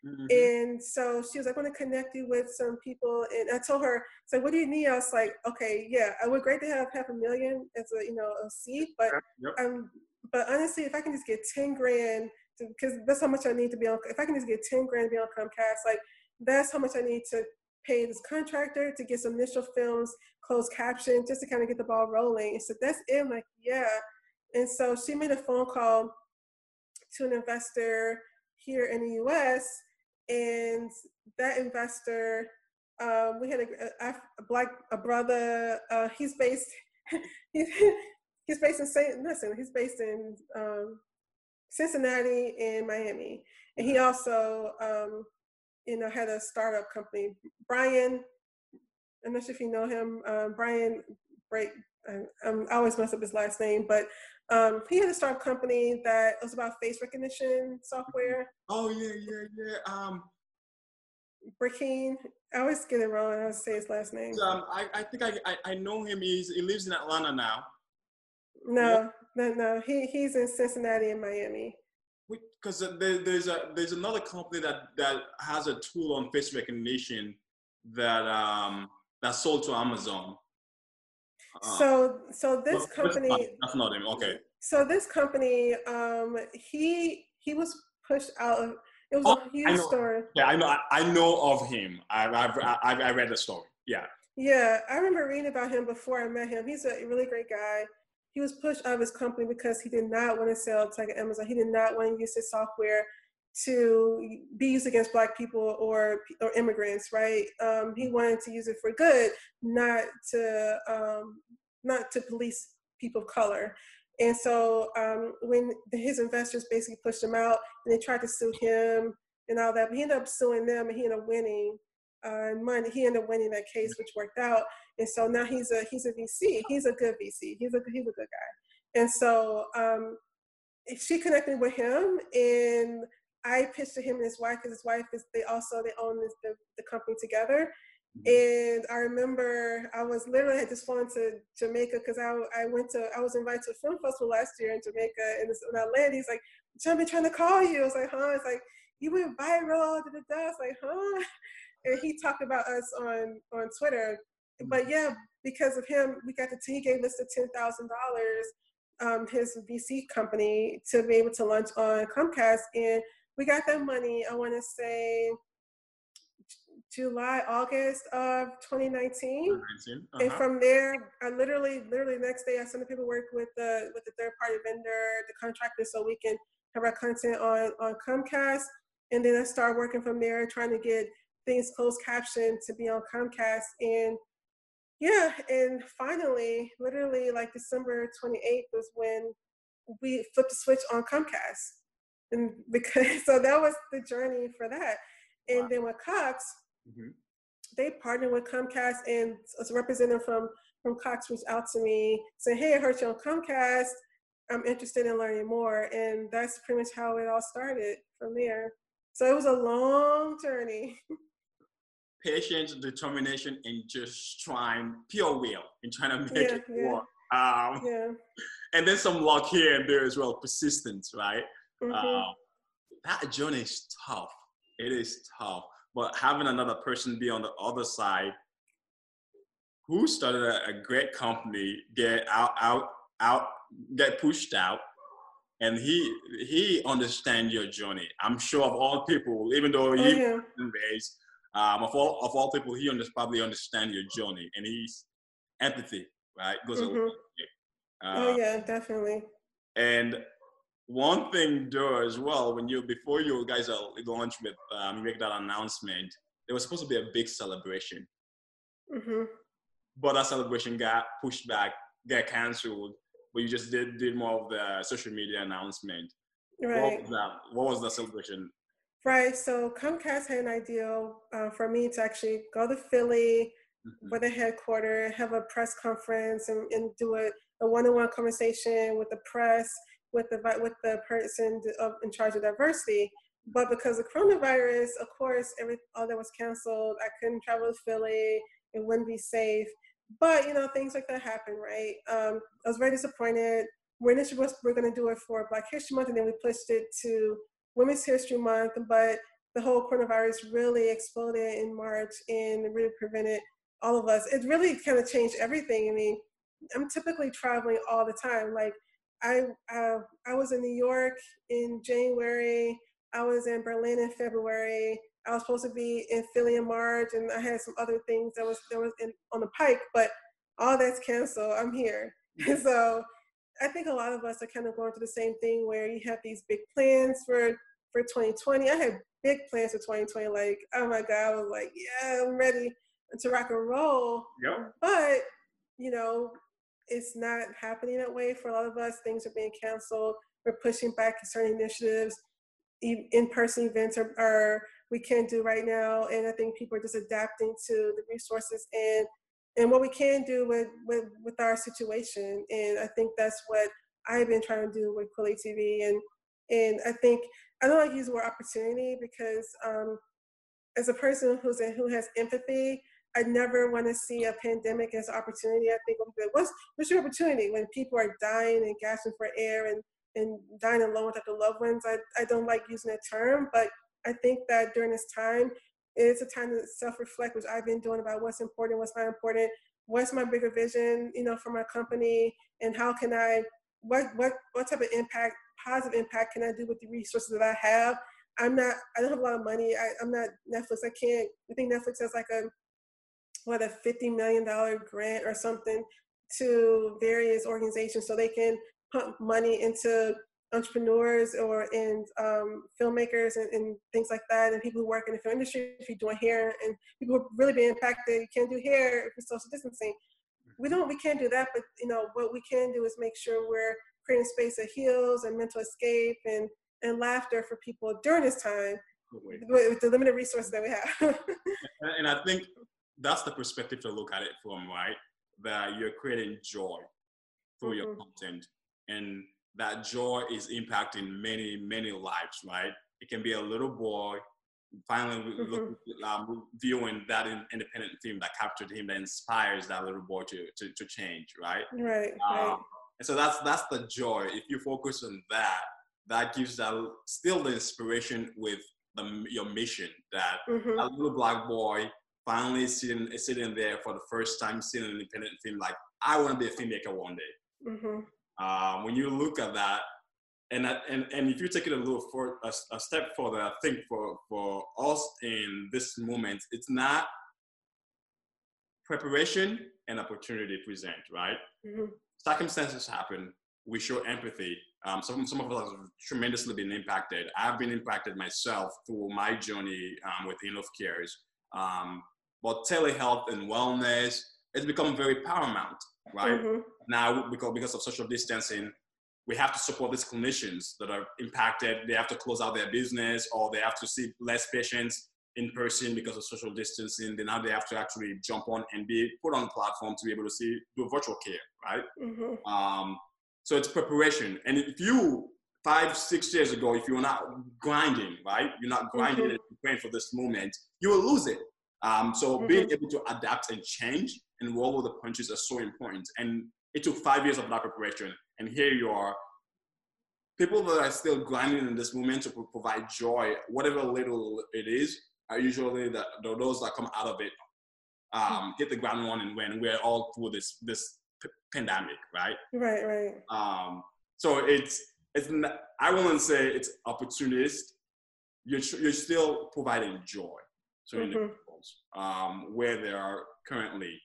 Mm-hmm. And so she was like, I want to connect you with some people. And I told her, so what do you need? I was like, okay, yeah, it would great to have half a million as a, you know, a seed, but yep. um, but honestly, if I can just get 10 grand because that's how much I need to be on. If I can just get ten grand to be on Comcast, like that's how much I need to pay this contractor to get some initial films, closed caption, just to kind of get the ball rolling. And so that's it. I'm like, yeah. And so she made a phone call to an investor here in the US. And that investor, um, we had a, a, a, black a brother, uh, he's based, he's, he's based in St. Listen, he's based in um, Cincinnati and Miami. And he also, um, you know, had a startup company. Brian, I'm not sure if you know him. Um, Brian Break. I, I always mess up his last name, but um, he had a startup company that was about face recognition software. Oh yeah, yeah, yeah. Um, Brikeen. I always get it wrong. I always say his last name. Um, I, I think I, I, I know him. He's he lives in Atlanta now. No, no, no. He he's in Cincinnati and Miami because there, there's a there's another company that that has a tool on face recognition that um that's sold to Amazon. Uh, so so this company that's not, that's not him. Okay. So this company, um, he he was pushed out of. It was oh, a huge story. Yeah, I know. I, I know of him. I, I've, I've I read the story. Yeah. Yeah, I remember reading about him before I met him. He's a really great guy he was pushed out of his company because he did not want to sell to like Amazon. He did not want to use his software to be used against black people or or immigrants, right? Um, he wanted to use it for good, not to um, not to police people of color. And so um, when his investors basically pushed him out and they tried to sue him and all that, but he ended up suing them and he ended up winning uh, money. He ended up winning that case, which worked out. And so now he's a he's a VC. He's a good VC. He's a he's a good guy. And so um, she connected with him, and I pitched to him and his wife because his wife is they also they own this, the the company together. Mm-hmm. And I remember I was literally had just flown to Jamaica because I, I went to I was invited to a film festival last year in Jamaica and when I landed he's like John been trying to call you I was like huh it's like you went viral da, da, da. It's like huh and he talked about us on on Twitter. But yeah, because of him, we got the he gave us the ten thousand dollars, um, his VC company to be able to launch on Comcast, and we got that money. I want to say July, August of 2019. Uh-huh. And from there, I literally, literally next day, I sent the paperwork with the with the third party vendor, the contractor, so we can have our content on on Comcast. And then I started working from there, trying to get things closed captioned to be on Comcast. And yeah, and finally, literally like December 28th was when we flipped the switch on Comcast. And because, so that was the journey for that. And wow. then with Cox, mm-hmm. they partnered with Comcast and a representative from, from Cox reached out to me saying, hey, I heard you on Comcast. I'm interested in learning more. And that's pretty much how it all started from there. So it was a long journey. patience, determination, and just trying pure will and trying to make yeah, it yeah. work. Um, yeah. And then some luck here and there as well, persistence, right? Mm-hmm. Uh, that journey is tough. It is tough. But having another person be on the other side who started a, a great company get out, out, out, get pushed out, and he he understands your journey. I'm sure of all people, even though oh, he yeah. raised, um, of all of all people, he under, probably understand your journey, and he's empathy, right? Goes mm-hmm. way. Uh, oh yeah, definitely. And one thing though as well, when you before you guys are launch with um, make that announcement, there was supposed to be a big celebration. Mm-hmm. But that celebration got pushed back, got cancelled. But you just did did more of the social media announcement. Right. What was that? What was the celebration Right. So Comcast had an idea uh, for me to actually go to Philly mm-hmm. with a headquarters, have a press conference, and, and do a, a one-on-one conversation with the press, with the with the person in charge of diversity. But because of the coronavirus, of course, every all that was canceled. I couldn't travel to Philly. It wouldn't be safe. But you know, things like that happen, right? Um, I was very disappointed. We initially was we're going to do it for Black History Month, and then we pushed it to Women's History Month, but the whole coronavirus really exploded in March and really prevented all of us. It really kind of changed everything. I mean, I'm typically traveling all the time. Like I, uh, I was in New York in January. I was in Berlin in February. I was supposed to be in Philly in March, and I had some other things that was that was in, on the pike, but all that's canceled. I'm here, so I think a lot of us are kind of going through the same thing where you have these big plans for for 2020. I had big plans for 2020. Like, oh my God, I was like, yeah, I'm ready to rock and roll. Yep. But you know, it's not happening that way for a lot of us. Things are being canceled. We're pushing back certain initiatives. In-person events are, are we can't do right now, and I think people are just adapting to the resources and and what we can do with with with our situation. And I think that's what I've been trying to do with Kweli TV. And and I think I don't like to use the word opportunity because um, as a person who's a, who has empathy, I never want to see a pandemic as opportunity. I think what's what's your opportunity when people are dying and gasping for air and and dying alone without their loved ones? I, I don't like using that term, but I think that during this time, it's a time to self-reflect, which I've been doing about what's important, what's not important, what's my bigger vision, you know, for my company, and how can I, what what what type of impact, positive impact, can I do with the resources that I have? I'm not, I don't have a lot of money. I, I'm not Netflix. I can't. I think Netflix has like a what a fifty million dollar grant or something to various organizations so they can pump money into entrepreneurs or in um, filmmakers and, and, things like that, and people who work in the film industry, if you're doing hair, and people who really be impacted, you can't do hair if you're social distancing. We don't, we can't do that, but you know what we can do is make sure we're creating space of heals and mental escape and and laughter for people during this time with, with the limited resources that we have. and I think that's the perspective to look at it from, right? That you're creating joy through mm-hmm. your content and that joy is impacting many, many lives, right? It can be a little boy finally mm-hmm. looking, um, viewing that independent film that captured him, that inspires that little boy to, to, to change, right? Right, um, right. And so that's that's the joy. If you focus on that, that gives that still the inspiration with the, your mission. That mm-hmm. that little black boy finally sitting sitting there for the first time seeing an independent film, like I want to be a filmmaker one day. Mm-hmm. Um, when you look at that, and and and if you take it a little for a, a, step further, I think for for us in this moment, it's not preparation and opportunity present, right? Mm-hmm. Circumstances happen. We show empathy. Um, some some of us have tremendously been impacted. I've been impacted myself through my journey um, with Enough Cares. Um, but telehealth and wellness has become very paramount right? Mm-hmm. Now, because, because of social distancing, we have to support these clinicians that are impacted. They have to close out their business or they have to see less patients in person because of social distancing. Then now they have to actually jump on and be put on the platform to be able to see do virtual care, right? Mm-hmm. Um, so it's preparation. And if you five, six years ago, if you were not grinding, right, you're not grinding mm-hmm. and preparing for this moment, you will lose it. Um, so mm-hmm. being able to adapt and change and roll with the punches are so important. And it took five years of that preparation. And here you are. People that are still grinding in this moment to provide joy, whatever little it is, are usually the, those that come out of it, um, hit the ground running when we're all through this this p- pandemic, right? Right, right. Um, so it's it's not, I wouldn't say it's opportunist. You're you're still providing joy to mm-hmm. individuals um, where they are currently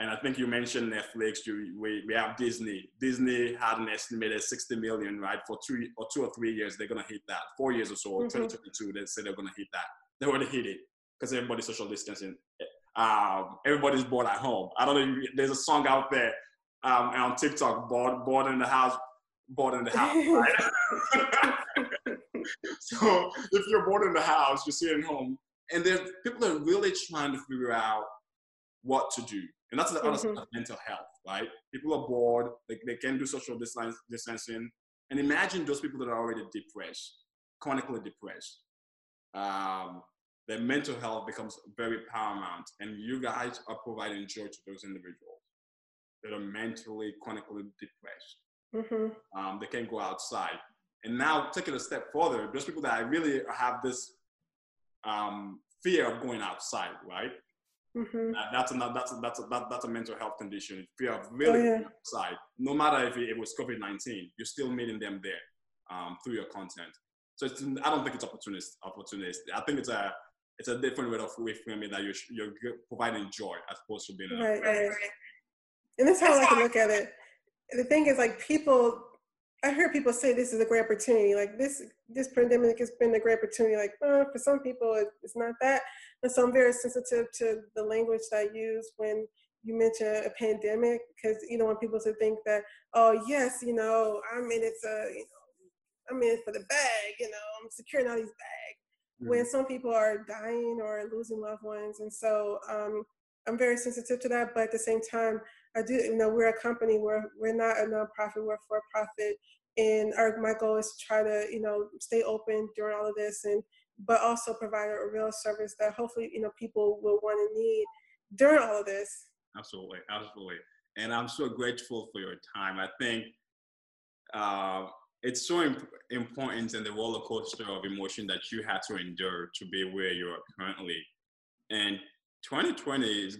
and I think you mentioned Netflix. You, we, we have Disney. Disney had an estimated 60 million, right? For two or two or three years, they're gonna hit that. Four years or so, mm-hmm. 2022, they said they're gonna hit that. They already hit it because everybody's social distancing. Um, everybody's bored at home. I don't know. There's a song out there um, on TikTok, bored, bored in the house, bored in the house, right? so if you're bored in the house, you're sitting home, and people are really trying to figure out what to do and that's the other mm-hmm. side of mental health, right? People are bored, they, they can't do social distancing. And imagine those people that are already depressed, chronically depressed. Um, their mental health becomes very paramount. And you guys are providing joy to those individuals that are mentally, chronically depressed. Mm-hmm. Um, they can't go outside. And now, take it a step further, those people that really have this um, fear of going outside, right? Mm-hmm. That, that's, a, that's, a, that's, a, that, that's a mental health condition. Fear of really oh, yeah. side. No matter if it, it was COVID 19, you're still meeting them there um, through your content. So I don't think it's opportunist. Opportunist. I think it's a it's a different way of reframing that you're, you're providing joy as opposed to being right, right. And that's how I like to look at it. The thing is, like people, I heard people say this is a great opportunity. Like this, this pandemic has been a great opportunity. Like oh, for some people, it's not that. And so I'm very sensitive to the language that I use when you mention a pandemic, because you know when people to think that, oh yes, you know, I'm in it to, you know, I'm in it for the bag. You know, I'm securing all these bags when some people are dying or losing loved ones. And so um, I'm very sensitive to that. But at the same time, I do, you know, we're a company, we're, we're not a nonprofit, we're for profit. And our, my goal is to try to, you know, stay open during all of this and, but also provide a real service that hopefully, you know, people will want and need during all of this. Absolutely. Absolutely. And I'm so grateful for your time. I think uh, it's so imp- important in the roller coaster of emotion that you had to endure to be where you are currently. And 2020 is,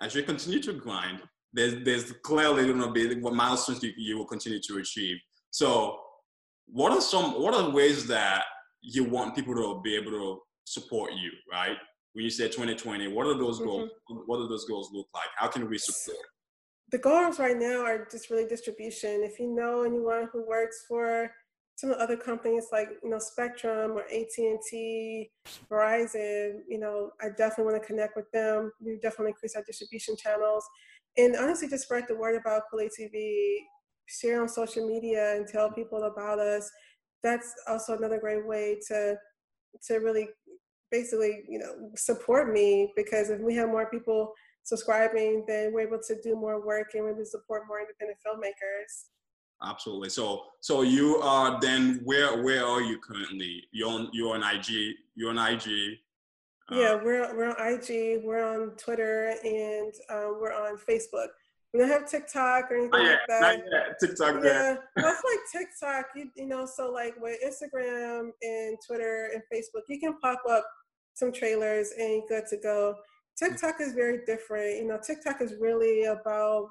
as you continue to grind, there's, there's clearly going to be what milestones you, you will continue to achieve. So, what are some what are ways that you want people to be able to support you, right? When you say 2020, what are those goals? Mm-hmm. What do those goals look like? How can we support? the goals right now are just really distribution. If you know anyone who works for some of the other companies like you know Spectrum or AT and T, Verizon, you know, I definitely want to connect with them. We definitely increase our distribution channels, and honestly, just spread the word about Kweli TV. Share on social media and tell people about us. That's also another great way to to really basically you know support me because if we have more people subscribing, then we're able to do more work and we're able to support more independent filmmakers. Absolutely. So, so you are then where where are you currently? You're on you're on IG. You're on IG. Yeah, we're we're on IG. We're on Twitter and um, we're on Facebook. We don't have TikTok or anything oh, yeah, like that. Not yet. TikTok. Yeah, that's like TikTok. You you know, so like with Instagram and Twitter and Facebook, you can pop up some trailers and you're good to go. TikTok is very different. You know, TikTok is really about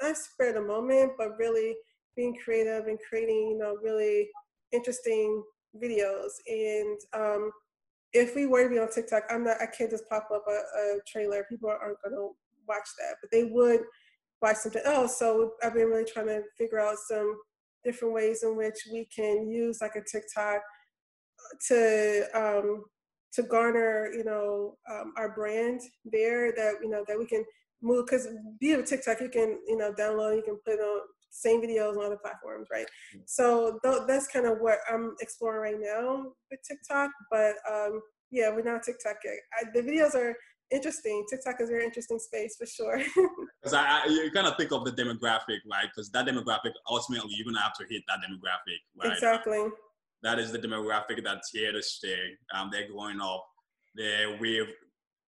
not spare the moment, but really being creative and creating, you know, really interesting videos. And um, if we were to be on TikTok, I'm not. I can't just pop up a, a trailer. People aren't going to watch that, but they would watch something else. So I've been really trying to figure out some different ways in which we can use like a TikTok to um, to garner, you know, um, our brand there that, you know, that we can move, because via TikTok, you can, you know, download, you can put on same videos on other platforms, right? Mm-hmm. So th- that's kind of what I'm exploring right now with TikTok. But um, yeah, we're not TikTok yet. I, the videos are interesting. TikTok is a very interesting space for sure. Because I, I, you kind of think of the demographic, right? Because that demographic ultimately you're gonna have to hit that demographic, right? Exactly that is the demographic that's here to stay. Um, they're growing up. They we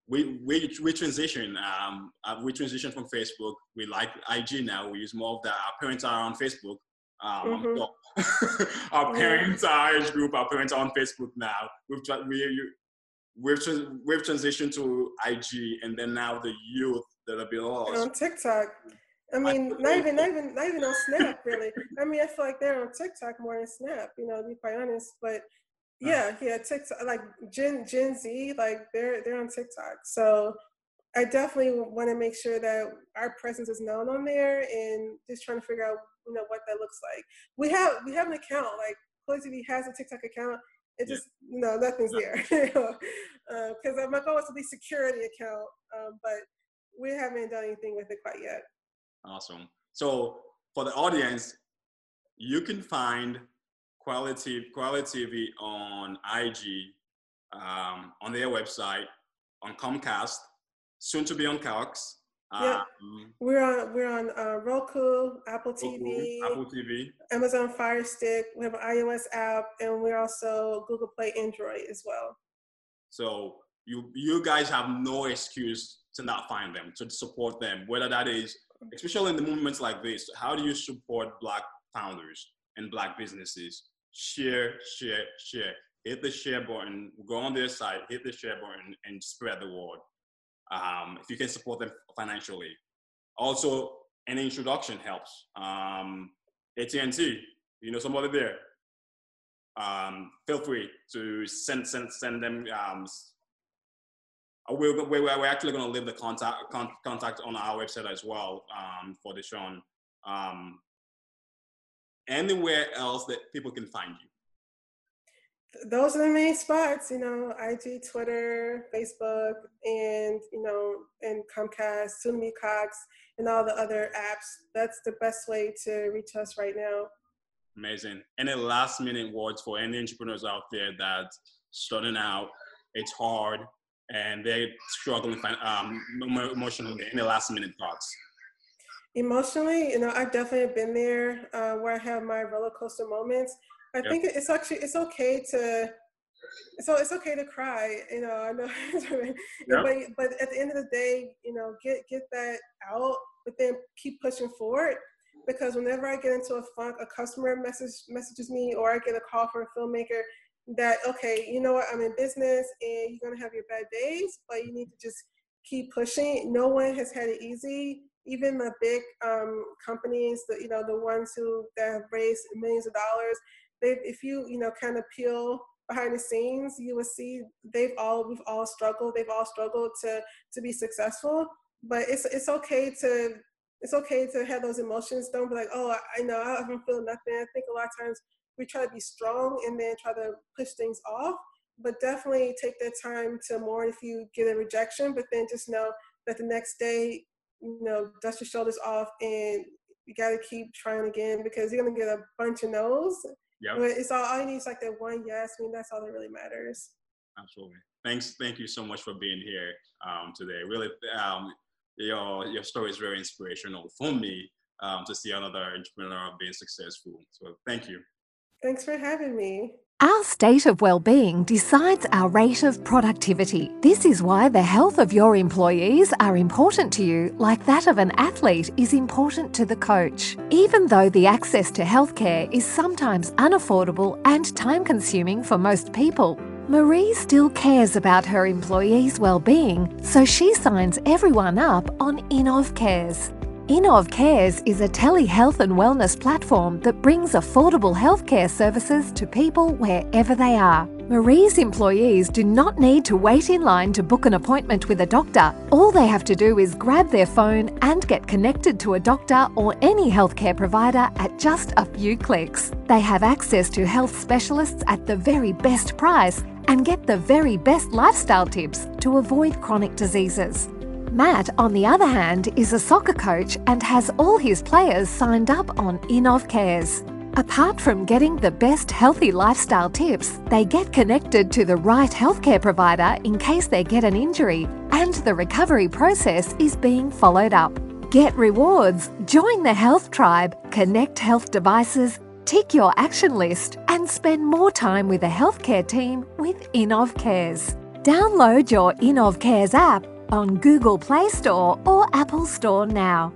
we we we transition. Um, uh, we transition from Facebook. We like IG now. We use more of that. Our parents are on Facebook. Um, mm-hmm. our parents are age group. Our parents are on Facebook now. We've we we've we've transitioned to IG, and then now the youth that are below us on TikTok. I mean, not even, not even, not even on Snap, really. I mean, I feel like they're on TikTok more than Snap, you know, to be quite honest. But yeah, yeah, TikTok, like Gen Gen Z, like they're they're on TikTok. So I definitely want to make sure that our presence is known on there, and just trying to figure out, you know, what that looks like. We have we have an account, like Kweli TV has a TikTok account. It just yeah. no, nothing's there. Because uh, my goal is to be security account, um, but we haven't done anything with it quite yet. Awesome. So for the audience, you can find Quality Kweli TV on IG, um, on their website, on Comcast, soon to be on Cox. Yeah, um, we're on we're on uh, Roku, Apple TV, Apple TV, Amazon Fire Stick. We have an iOS app, and we're also Google Play Android as well. So you you guys have no excuse to not find them to support them, whether that is especially in the movements like this, how do you support Black founders and Black businesses? Share, share, share. Hit the share button, go on their site, hit the share button, and spread the word. Um, if you can support them financially. Also, any introduction helps. Um, AT&T, you know somebody there. Um, feel free to send send send them um, we're, we're, we're actually going to leave the contact contact on our website as well um, for the show. Um, anywhere else that people can find you? those are the main spots, you know, IG, Twitter, Facebook, and you know, and Comcast, Tsunami Cox, and all the other apps. That's the best way to reach us right now. Amazing. Any last minute words for any entrepreneurs out there that starting out, it's hard, and they're struggling um, emotionally. Any last minute thoughts? Emotionally, you know, I've definitely been there uh, where I have my roller coaster moments. I think it's actually it's okay to so it's okay to cry you know i know but but at the end of the day you know get get that out but then keep pushing forward because whenever i get into a funk a customer message messages me or i get a call from a filmmaker that okay you know what i'm in business and you're going to have your bad days but you need to just keep pushing. No one has had it easy even the big um, companies the you know the ones who that have raised millions of dollars they if you you know kind of peel behind the scenes you will see they've all we've all struggled they've all struggled to to be successful. But it's it's okay to it's okay to have those emotions. Don't be like oh i, I know i haven't feel nothing. I think a lot of times we try to be strong and then try to push things off. But definitely take that time to mourn if you get a rejection but then just know that the next day you know dust your shoulders off and you got to keep trying again because you're going to get a bunch of no's yeah. But it's all, all you need is like that one yes. I mean, that's all that really matters. Absolutely. Thanks. Thank you so much for being here um, today. Really, um, your, your story is very inspirational for me um, to see another entrepreneur being successful. So thank you. Thanks for having me. Our state of well-being decides our rate of productivity. This is why the health of your employees are important to you, like that of an athlete is important to the coach. Even though the access to healthcare is sometimes unaffordable and time-consuming for most people, Marie still cares about her employees' well-being, so she signs everyone up on InovCares. InovCares is a telehealth and wellness platform that brings affordable healthcare services to people wherever they are. Marie's employees do not need to wait in line to book an appointment with a doctor. All they have to do is grab their phone and get connected to a doctor or any healthcare provider at just a few clicks. They have access to health specialists at the very best price and get the very best lifestyle tips to avoid chronic diseases. Matt, on the other hand, is a soccer coach and has all his players signed up on InovCares. Apart from getting the best healthy lifestyle tips, they get connected to the right healthcare provider in case they get an injury, and the recovery process is being followed up. Get rewards, join the health tribe, connect health devices, tick your action list, and spend more time with a healthcare team with InovCares. Download your InovCares app on Google Play Store or Apple Store now.